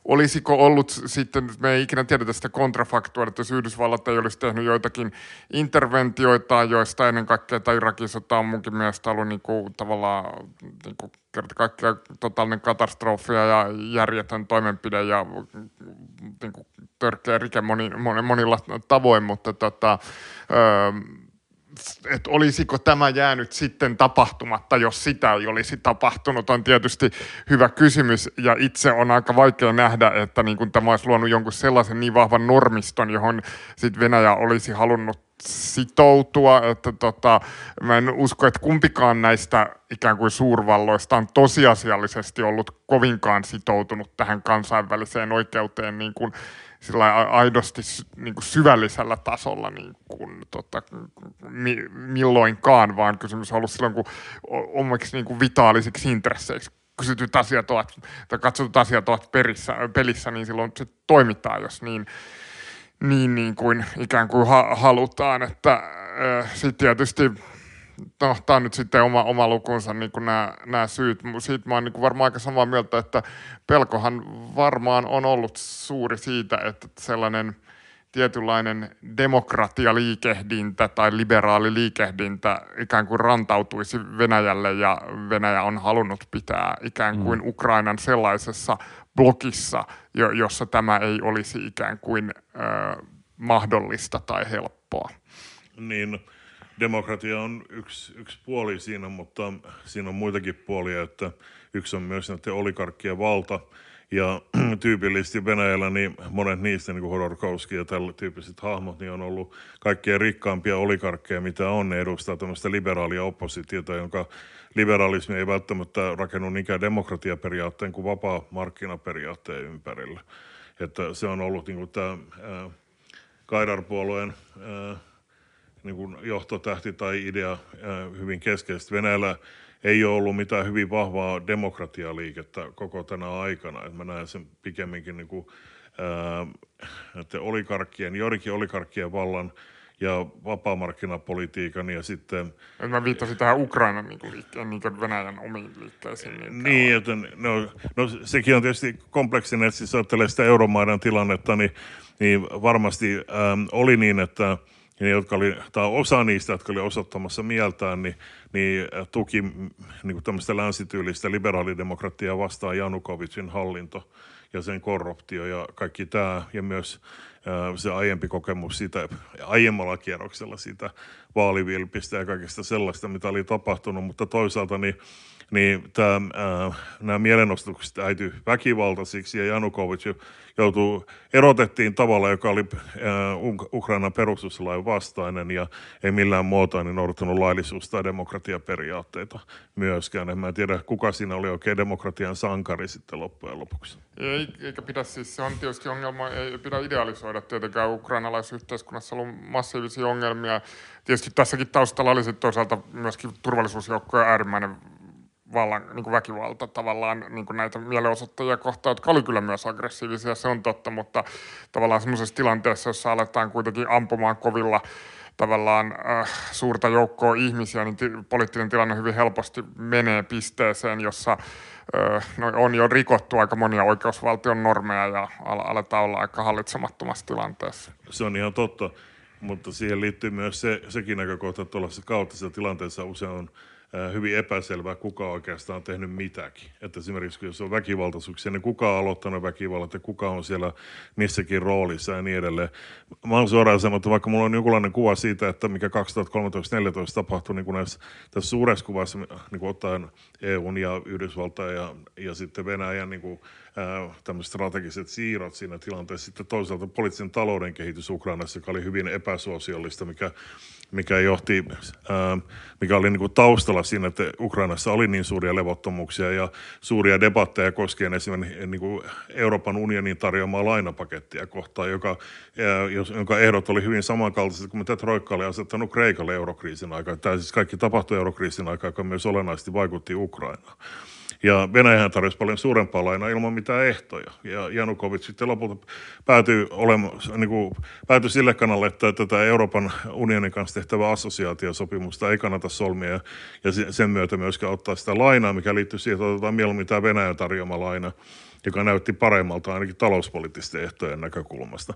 Speaker 3: olisiko ollut sitten, me ei ikinä tiedetä sitä kontrafaktua, että jos Yhdysvallat ei olisi tehnyt joitakin interventioita, joista ennen kaikkea tämä Irakin sota on munkin mielestä ollut niin kuin, tavallaan niin kuin kerta kaikkiaan totaalinen katastrofia ja järjetön toimenpide ja niin kuin, törkeä rike moni, moni, monilla tavoin, mutta tota, öö, että olisiko tämä jäänyt sitten tapahtumatta, jos sitä ei olisi tapahtunut, on tietysti hyvä kysymys. Ja itse on aika vaikea nähdä, että niin kuin tämä olisi luonut jonkun sellaisen niin vahvan normiston, johon sit Venäjä olisi halunnut sitoutua. Että tota, mä en usko, että kumpikaan näistä ikään kuin suurvalloista on tosiasiallisesti ollut kovinkaan sitoutunut tähän kansainväliseen oikeuteen niin kuin sillä aidosti niin kuin syvällisellä tasolla niin kuin, tota, mi, milloinkaan, vaan kysymys on ollut silloin, kun omiksi niin kuin vitaalisiksi intresseiksi kysytyt asiat ovat, tai katsotut asiat ovat perissä, pelissä, niin silloin se toimitaan, jos niin, niin, niin kuin ikään kuin ha, halutaan. Että sitten tietysti no, tämä on nyt sitten oma, oma lukunsa niin kuin nämä, nämä syyt. Siitä mä oon niin varmaan aika samaa mieltä, että pelkohan varmaan on ollut suuri siitä, että sellainen tietynlainen demokratialiikehdintä tai liberaali liikehdintä ikään kuin rantautuisi Venäjälle ja Venäjä on halunnut pitää ikään mm. kuin. Ukrainan sellaisessa blokissa, jossa tämä ei olisi ikään kuin ö, mahdollista tai helppoa.
Speaker 2: Niin, demokratia on yksi, yksi puoli siinä, mutta siinä on muitakin puolia, että yksi on myös näiden olikarkkien valta, ja <clears throat> tyypillisesti Venäjällä niin monet niistä, niin kuin Hodorkovski ja tällä tyyppiset hahmot, niin on ollut kaikkein rikkaampia olikarkkeja, mitä on. Ne edustaa tämmöistä liberaalia oppositiota, jonka liberalismi ei välttämättä rakennu niinkään demokratiaperiaatteen kuin vapaa markkinaperiaatteen ympärillä. Että se on ollut niin kuin tämä Kaidar-puolueen niin kuin johtotähti tai idea hyvin keskeisesti. Venäjällä ei ole ollut mitään hyvin vahvaa demokratialiikettä koko tänä aikana. Et mä näen sen pikemminkin niin kuin, ää, olikarkkien, joidenkin olikarkkien vallan ja vapaamarkkinapolitiikan ja sitten...
Speaker 3: Et mä viittasin tähän Ukrainan niin liikkeen, niin kuin Venäjän omiin liikkeisiin.
Speaker 2: Niin, niin että no, no, sekin on tietysti kompleksinen, että siis ajattelee sitä euromaiden tilannetta, niin, niin varmasti ähm, oli niin, että ja ne, jotka oli, tai osa niistä, jotka oli osoittamassa mieltään, niin, niin tuki niin tämmöistä länsityylistä liberaalidemokratiaa vastaan Janukovicin hallinto ja sen korruptio ja kaikki tämä, ja myös se aiempi kokemus siitä, aiemmalla kierroksella siitä vaalivilpistä ja kaikesta sellaista, mitä oli tapahtunut, mutta toisaalta niin niin tämä, äh, nämä mielenostukset äity väkivaltaisiksi ja Janukovic joutuu, erotettiin tavalla, joka oli äh, Ukrainan perustuslain vastainen ja ei millään muotoa niin noudattanut laillisuus- tai demokratiaperiaatteita myöskään. En mä tiedä, kuka siinä oli oikein demokratian sankari sitten loppujen lopuksi.
Speaker 3: Ei, eikä pidä siis, se on tietysti ongelma, ei pidä idealisoida tietenkään ukrainalaisessa yhteiskunnassa ollut massiivisia ongelmia. Tietysti tässäkin taustalla oli sitten toisaalta myöskin turvallisuusjoukkojen äärimmäinen vallan, niin kuin väkivalta tavallaan niin kuin näitä mielenosoittajia kohtaan, jotka oli kyllä myös aggressiivisia, se on totta, mutta tavallaan semmoisessa tilanteessa, jossa aletaan kuitenkin ampumaan kovilla tavallaan äh, suurta joukkoa ihmisiä, niin ti- poliittinen tilanne hyvin helposti menee pisteeseen, jossa äh, no, on jo rikottu aika monia oikeusvaltion normeja ja al- aletaan olla aika hallitsemattomassa tilanteessa.
Speaker 2: Se on ihan totta, mutta siihen liittyy myös se, sekin näkökohta, että tuollaisessa kautta tilanteessa usein on hyvin epäselvää, kuka oikeastaan on tehnyt mitäkin. Että esimerkiksi jos on väkivaltaisuuksia, niin kuka on aloittanut väkivallat ja kuka on siellä missäkin roolissa ja niin edelleen. Mä oon suoraan sanonut, että vaikka mulla on jonkunlainen kuva siitä, että mikä 2013-2014 tapahtui niin kuin näissä, tässä suuressa kuvassa, niin kuin ottaen EUn ja Yhdysvaltain ja, ja sitten Venäjän niin kuin, tämmöiset strategiset siirrot siinä tilanteessa. Sitten toisaalta poliittisen talouden kehitys Ukrainassa, joka oli hyvin epäsuosiollista, mikä mikä johti, ää, mikä oli niin kuin taustalla siinä, että Ukrainassa oli niin suuria levottomuuksia ja suuria debatteja koskien esimerkiksi niin kuin Euroopan unionin tarjoamaa lainapakettia kohtaan, joka, ää, jonka ehdot oli hyvin samankaltaiset kuin mitä Troikka oli asettanut Kreikalle eurokriisin aikaa. Tämä siis kaikki tapahtui eurokriisin aikaa, joka myös olennaisesti vaikutti Ukrainaan. Ja Venäjähän tarjosi paljon suurempaa lainaa ilman mitään ehtoja. Ja Janukovic sitten lopulta päätyi, olema, niin kuin, päätyi sille kanalle, että tätä Euroopan unionin kanssa tehtävää assosiaatiosopimusta ei kannata solmia. Ja sen myötä myöskään ottaa sitä lainaa, mikä liittyy siihen, että otetaan mieluummin tämä Venäjän tarjoama laina joka näytti paremmalta ainakin talouspoliittisten ehtojen näkökulmasta.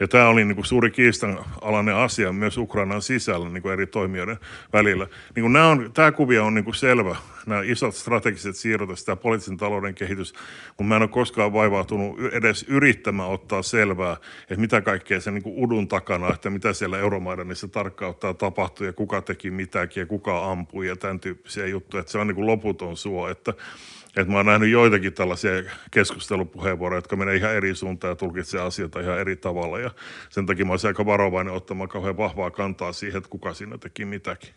Speaker 2: Ja tämä oli niin kuin suuri kiistanalainen asia myös Ukrainan sisällä niin kuin eri toimijoiden välillä. Niin kuin nämä on, tämä kuvio on niin kuin selvä, nämä isot strategiset siirrot ja poliittisen talouden kehitys, mutta mä en ole koskaan vaivautunut edes yrittämään ottaa selvää, että mitä kaikkea se niin kuin udun takana, että mitä siellä Euromaidanissa tarkkaan ottaa tapahtuu ja kuka teki mitäkin ja kuka ampui ja tämän tyyppisiä juttuja, että se on niin kuin loputon suo, että että mä oon nähnyt joitakin tällaisia keskustelupuheenvuoroja, jotka menee ihan eri suuntaan ja tulkitsee asioita ihan eri tavalla. Ja sen takia mä olisin aika varovainen ottamaan kauhean vahvaa kantaa siihen, että kuka siinä teki mitäkin.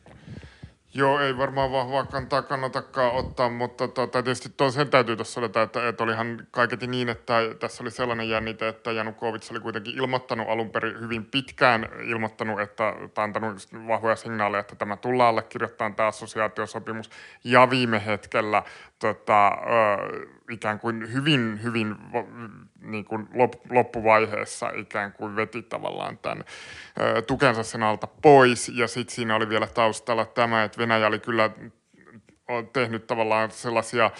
Speaker 3: Joo, ei varmaan vahvaa kantaa kannatakaan ottaa, mutta tota, tietysti sen täytyy tuossa todeta, että, että olihan kaiketi niin, että tässä oli sellainen jännite, että Janukovic oli kuitenkin ilmoittanut alun perin hyvin pitkään, ilmoittanut, että tai antanut vahvoja signaaleja, että tämä tullaan allekirjoittamaan tämä assosiaatiosopimus, ja viime hetkellä tota, ö, ikään kuin hyvin, hyvin niin kuin loppuvaiheessa ikään kuin veti tavallaan tämän ö, tukensa sen alta pois. Ja sitten siinä oli vielä taustalla tämä, että Venäjä oli kyllä tehnyt tavallaan sellaisia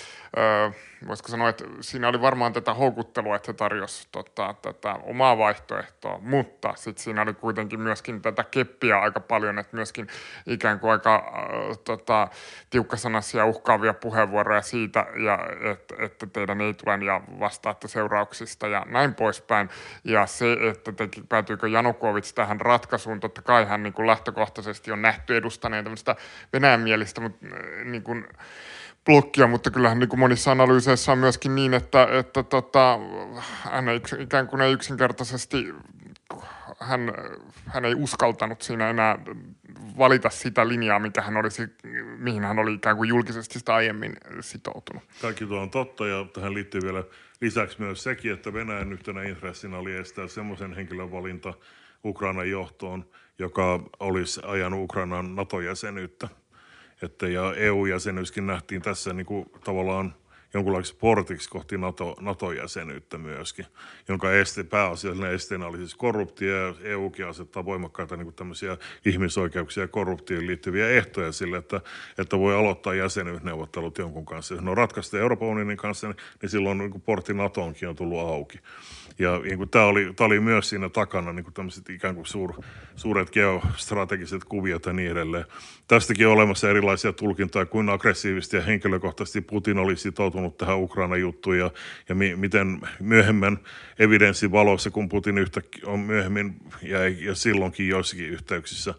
Speaker 3: voisiko sanoa, että siinä oli varmaan tätä houkuttelua, että he tarjosi tota, tätä omaa vaihtoehtoa, mutta sitten siinä oli kuitenkin myöskin tätä keppiä aika paljon, että myöskin ikään kuin aika äh, tota, tiukkasanaisia uhkaavia puheenvuoroja siitä, ja, että, että teidän ei tule ja vastaatte seurauksista ja näin poispäin. Ja se, että teki, päätyykö Janukovic tähän ratkaisuun, totta kai hän niin kuin lähtökohtaisesti on nähty edustaneen tämmöistä venäjänmielistä, mutta niin kuin, blokkia, mutta kyllähän niin kuin monissa analyyseissa on myöskin niin, että, että tota, hän ei, ikään kuin ei yksinkertaisesti hän, hän ei uskaltanut siinä enää valita sitä linjaa, mikä hän olisi, mihin hän oli ikään kuin julkisesti sitä aiemmin sitoutunut.
Speaker 2: Kaikki tuo on totta ja tähän liittyy vielä lisäksi myös sekin, että Venäjän yhtenä intressinä oli estää semmoisen henkilön valinta Ukrainan johtoon, joka olisi ajanut Ukrainan NATO-jäsenyyttä. Että ja EU-jäsenyyskin nähtiin tässä niin kuin tavallaan jonkunlaiseksi portiksi kohti NATO, NATO-jäsenyyttä myöskin, jonka este, pääasiallinen esteenä oli siis korruptio ja EUkin asettaa voimakkaita niin kuin tämmöisiä ihmisoikeuksia ja korruptioon liittyviä ehtoja sille, että, että voi aloittaa jäsenyysneuvottelut jonkun kanssa. Jos ne on ratkaista Euroopan unionin kanssa, niin silloin niin portti NATOonkin on tullut auki. Ja niin kuin, tämä, oli, tämä oli myös siinä takana niin kuin tämmöiset ikään kuin suur, suuret geostrategiset kuviot ja niin edelleen. Tästäkin on olemassa erilaisia tulkintoja, kuin aggressiivisesti ja henkilökohtaisesti Putin oli sitoutunut tähän Ukraina-juttuun ja, ja mi, miten myöhemmän evidenssin valossa, kun Putin yhtäkkiä on myöhemmin ja, ja silloinkin joissakin yhteyksissä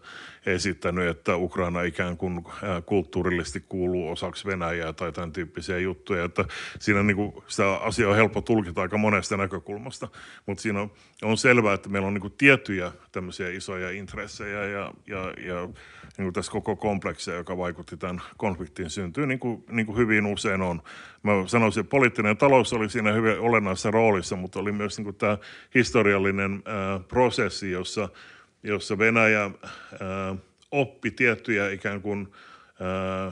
Speaker 2: esittänyt, että Ukraina ikään kuin kulttuurillisesti kuuluu osaksi Venäjää tai tämän tyyppisiä juttuja. Että siinä niin kuin sitä asiaa on helppo tulkita aika monesta näkökulmasta, mutta siinä on, on selvää, että meillä on niin kuin tiettyjä tämmöisiä isoja intressejä ja, ja, ja niin kuin tässä koko kompleksia, joka vaikutti tämän konfliktin syntyyn, niin kuin, niin kuin hyvin usein on. Mä sanoisin, että poliittinen talous oli siinä hyvin olennaisessa roolissa, mutta oli myös niin kuin tämä historiallinen ää, prosessi, jossa jossa Venäjä ää, oppi tiettyjä ikään kuin ää,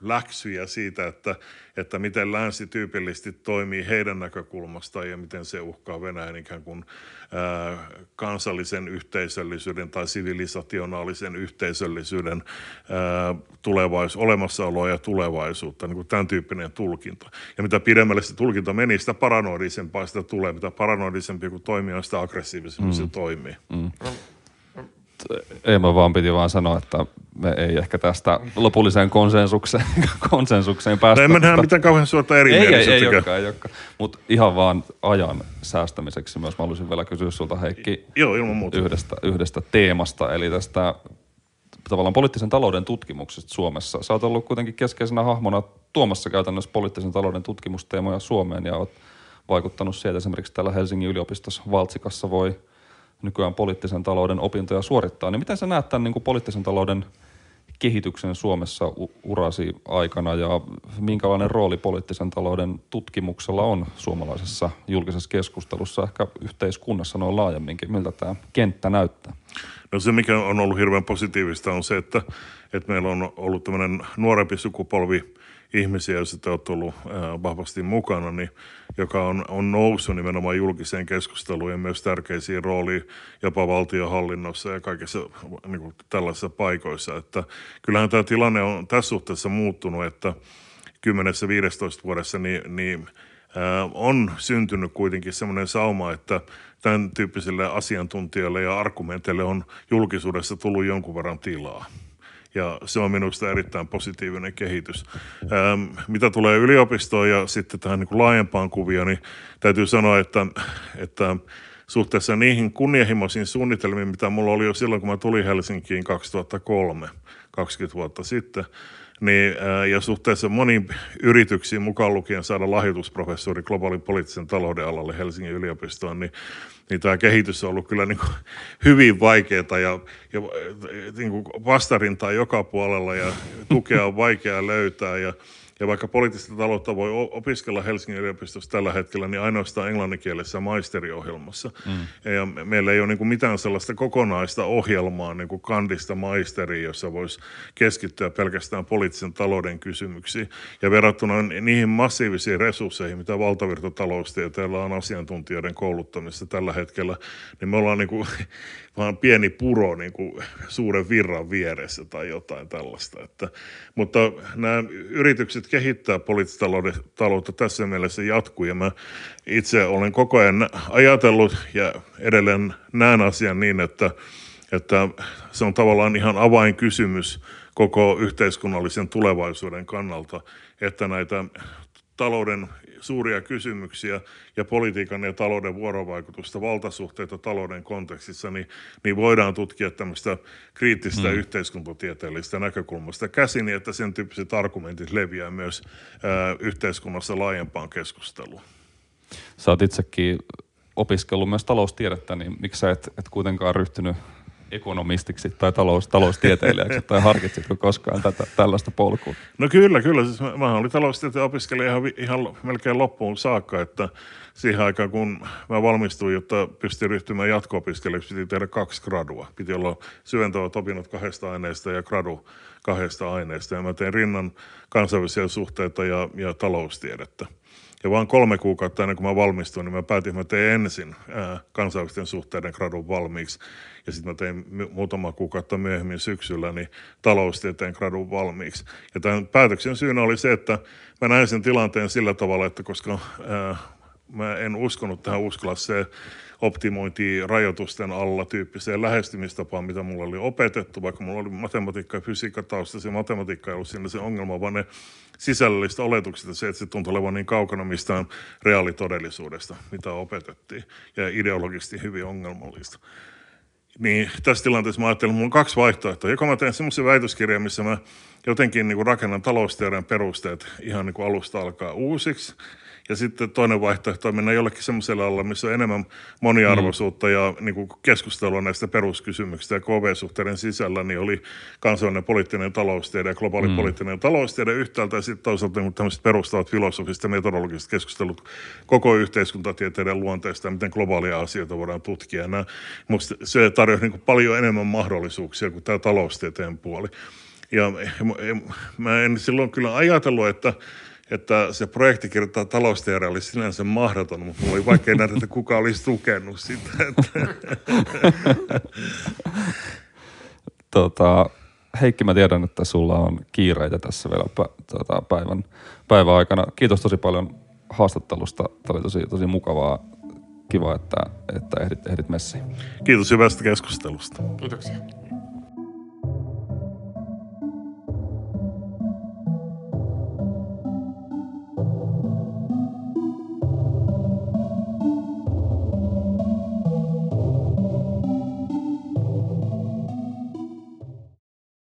Speaker 2: läksyjä siitä, että, että miten länsi tyypillisesti toimii heidän näkökulmastaan ja miten se uhkaa Venäjän ikään kuin ää, kansallisen yhteisöllisyyden tai sivilisationaalisen yhteisöllisyyden ää, tulevais, olemassaoloa ja tulevaisuutta, niin kuin tämän tyyppinen tulkinta. Ja mitä pidemmälle se tulkinta meni, sitä paranoidisempaa sitä tulee. Mitä paranoidisempi kun toimii, sitä aggressiivisemmin mm. se toimii. Mm
Speaker 1: mä vaan piti vaan sanoa, että me ei ehkä tästä lopulliseen konsensukseen, <laughs> konsensukseen päästä. No
Speaker 2: en mä nähdä mitään kauhean suorta eri
Speaker 1: Ei, ei, ei olekaan, ei olekaan. Mutta ihan vaan ajan säästämiseksi myös mä haluaisin vielä kysyä sulta Heikki
Speaker 2: Joo, ilman muuta.
Speaker 1: Yhdestä, yhdestä teemasta, eli tästä tavallaan poliittisen talouden tutkimuksesta Suomessa. Sä oot ollut kuitenkin keskeisenä hahmona tuomassa käytännössä poliittisen talouden tutkimusteemoja Suomeen ja oot vaikuttanut sieltä esimerkiksi täällä Helsingin yliopistossa Valtsikassa voi – nykyään poliittisen talouden opintoja suorittaa, niin miten sä näet tämän niin kuin poliittisen talouden kehityksen Suomessa urasi aikana ja minkälainen rooli poliittisen talouden tutkimuksella on suomalaisessa julkisessa keskustelussa, ehkä yhteiskunnassa noin laajemminkin, miltä tämä kenttä näyttää?
Speaker 2: No se, mikä on ollut hirveän positiivista, on se, että, että meillä on ollut tämmöinen nuorempi sukupolvi – ihmisiä, joissa te olette ollut vahvasti mukana, niin, joka on, on noussut nimenomaan julkiseen keskusteluun ja myös tärkeisiin rooliin jopa valtiohallinnossa ja kaikissa niin kuin tällaisissa paikoissa. Että kyllähän tämä tilanne on tässä suhteessa muuttunut, että 10-15 vuodessa niin, niin on syntynyt kuitenkin semmoinen sauma, että tämän tyyppisille asiantuntijoille ja argumenteille on julkisuudessa tullut jonkun verran tilaa. Ja se on minusta erittäin positiivinen kehitys. Ähm, mitä tulee yliopistoon ja sitten tähän niin kuin laajempaan kuvioon, niin täytyy sanoa, että, että suhteessa niihin kunnianhimoisiin suunnitelmiin, mitä mulla oli jo silloin, kun mä tulin Helsinkiin 2003, 20 vuotta sitten, niin, ja suhteessa moniin yrityksiin mukaan lukien saada lahjoitusprofessori globaalin poliittisen talouden alalle Helsingin yliopistoon, niin, niin tämä kehitys on ollut kyllä niin kuin hyvin vaikeaa ja, ja niin kuin vastarintaa joka puolella ja tukea on vaikea löytää ja ja vaikka poliittista taloutta voi opiskella Helsingin yliopistossa tällä hetkellä, niin ainoastaan englanninkielisessä maisteriohjelmassa. Mm. Ja meillä ei ole niin kuin mitään sellaista kokonaista ohjelmaa niin kuin kandista maisteriin, jossa voisi keskittyä pelkästään poliittisen talouden kysymyksiin. Ja verrattuna niihin massiivisiin resursseihin, mitä valtavirtataloustieteellä on asiantuntijoiden kouluttamista tällä hetkellä, niin me ollaan niin kuin vaan pieni puro niin kuin suuren virran vieressä tai jotain tällaista. Että, mutta nämä yritykset kehittää poliittista taloutta tässä mielessä jatkuu ja mä itse olen koko ajan ajatellut ja edelleen näen asian niin, että, että se on tavallaan ihan avainkysymys koko yhteiskunnallisen tulevaisuuden kannalta, että näitä talouden suuria kysymyksiä ja politiikan ja talouden vuorovaikutusta, valtasuhteita talouden kontekstissa, niin, niin voidaan tutkia tämmöistä kriittistä mm. yhteiskuntatieteellistä näkökulmasta käsin, että sen tyyppiset argumentit leviää myös ää, yhteiskunnassa laajempaan keskusteluun.
Speaker 1: Sä oot itsekin opiskellut myös taloustiedettä, niin miksi sä et, et kuitenkaan ryhtynyt ekonomistiksi tai talous, taloustieteilijäksi, tai harkitsitko koskaan tätä, tällaista polkua?
Speaker 2: No kyllä, kyllä. Siis mä, mä olin taloustieteen opiskelija ihan, ihan melkein loppuun saakka, että siihen aikaan kun mä valmistuin, jotta pystyin ryhtymään jatko-opiskelijaksi, piti tehdä kaksi gradua. Piti olla syventävät opinnot kahdesta aineesta ja gradu kahdesta aineesta. Ja mä tein rinnan kansainvälisiä suhteita ja, ja taloustiedettä. Ja vaan kolme kuukautta ennen kuin mä valmistuin, niin mä päätin, että mä tein ensin ää, kansainvälisten suhteiden gradun valmiiksi. Ja sitten mä tein muutama kuukautta myöhemmin syksyllä niin taloustieteen gradun valmiiksi. Ja tämän päätöksen syynä oli se, että mä näin sen tilanteen sillä tavalla, että koska ää, mä en uskonut tähän uskolaseen optimointiin rajoitusten alla tyyppiseen lähestymistapaan, mitä mulla oli opetettu, vaikka mulla oli matematiikka ja fysiikka tausta, se matematiikka ei ollut siinä se ongelma, vaan ne sisällölliset oletukset se, että se tuntui olevan niin kaukana mistään reaalitodellisuudesta, mitä opetettiin, ja ideologisesti hyvin ongelmallista. Niin tässä tilanteessa mä ajattelin, että mulla on kaksi vaihtoehtoa. Joko mä teen semmoisen väitöskirjan, missä mä jotenkin niin kuin rakennan talousteorian perusteet ihan niin kuin alusta alkaa uusiksi, ja sitten toinen vaihtoehto on mennä jollekin semmoiselle alla, missä on enemmän moniarvoisuutta mm. ja niin kuin keskustelua näistä peruskysymyksistä. Ja KV-suhteiden sisällä niin oli kansallinen poliittinen taloustiede ja globaali mm. poliittinen taloustiede yhtäältä ja sitten toisaalta niin tämmöiset perustavat filosofiset ja metodologiset keskustelut koko yhteiskuntatieteiden luonteesta ja miten globaalia asioita voidaan tutkia. Nämä, musta se tarjoaa niin paljon enemmän mahdollisuuksia kuin tämä taloustieteen puoli. Ja mä en silloin kyllä ajatellut, että että se projekti kirjoittaa talousteoria oli sinänsä mahdoton, mutta mulla oli vaikea nähdä, että kuka olisi tukenut sitä. <laughs>
Speaker 1: tota, Heikki, mä tiedän, että sulla on kiireitä tässä vielä tota, päivän, päivän aikana. Kiitos tosi paljon haastattelusta. Tämä oli tosi, tosi mukavaa. Kiva, että, että ehdit, ehdit messiin.
Speaker 2: Kiitos hyvästä keskustelusta.
Speaker 3: Kiitoksia.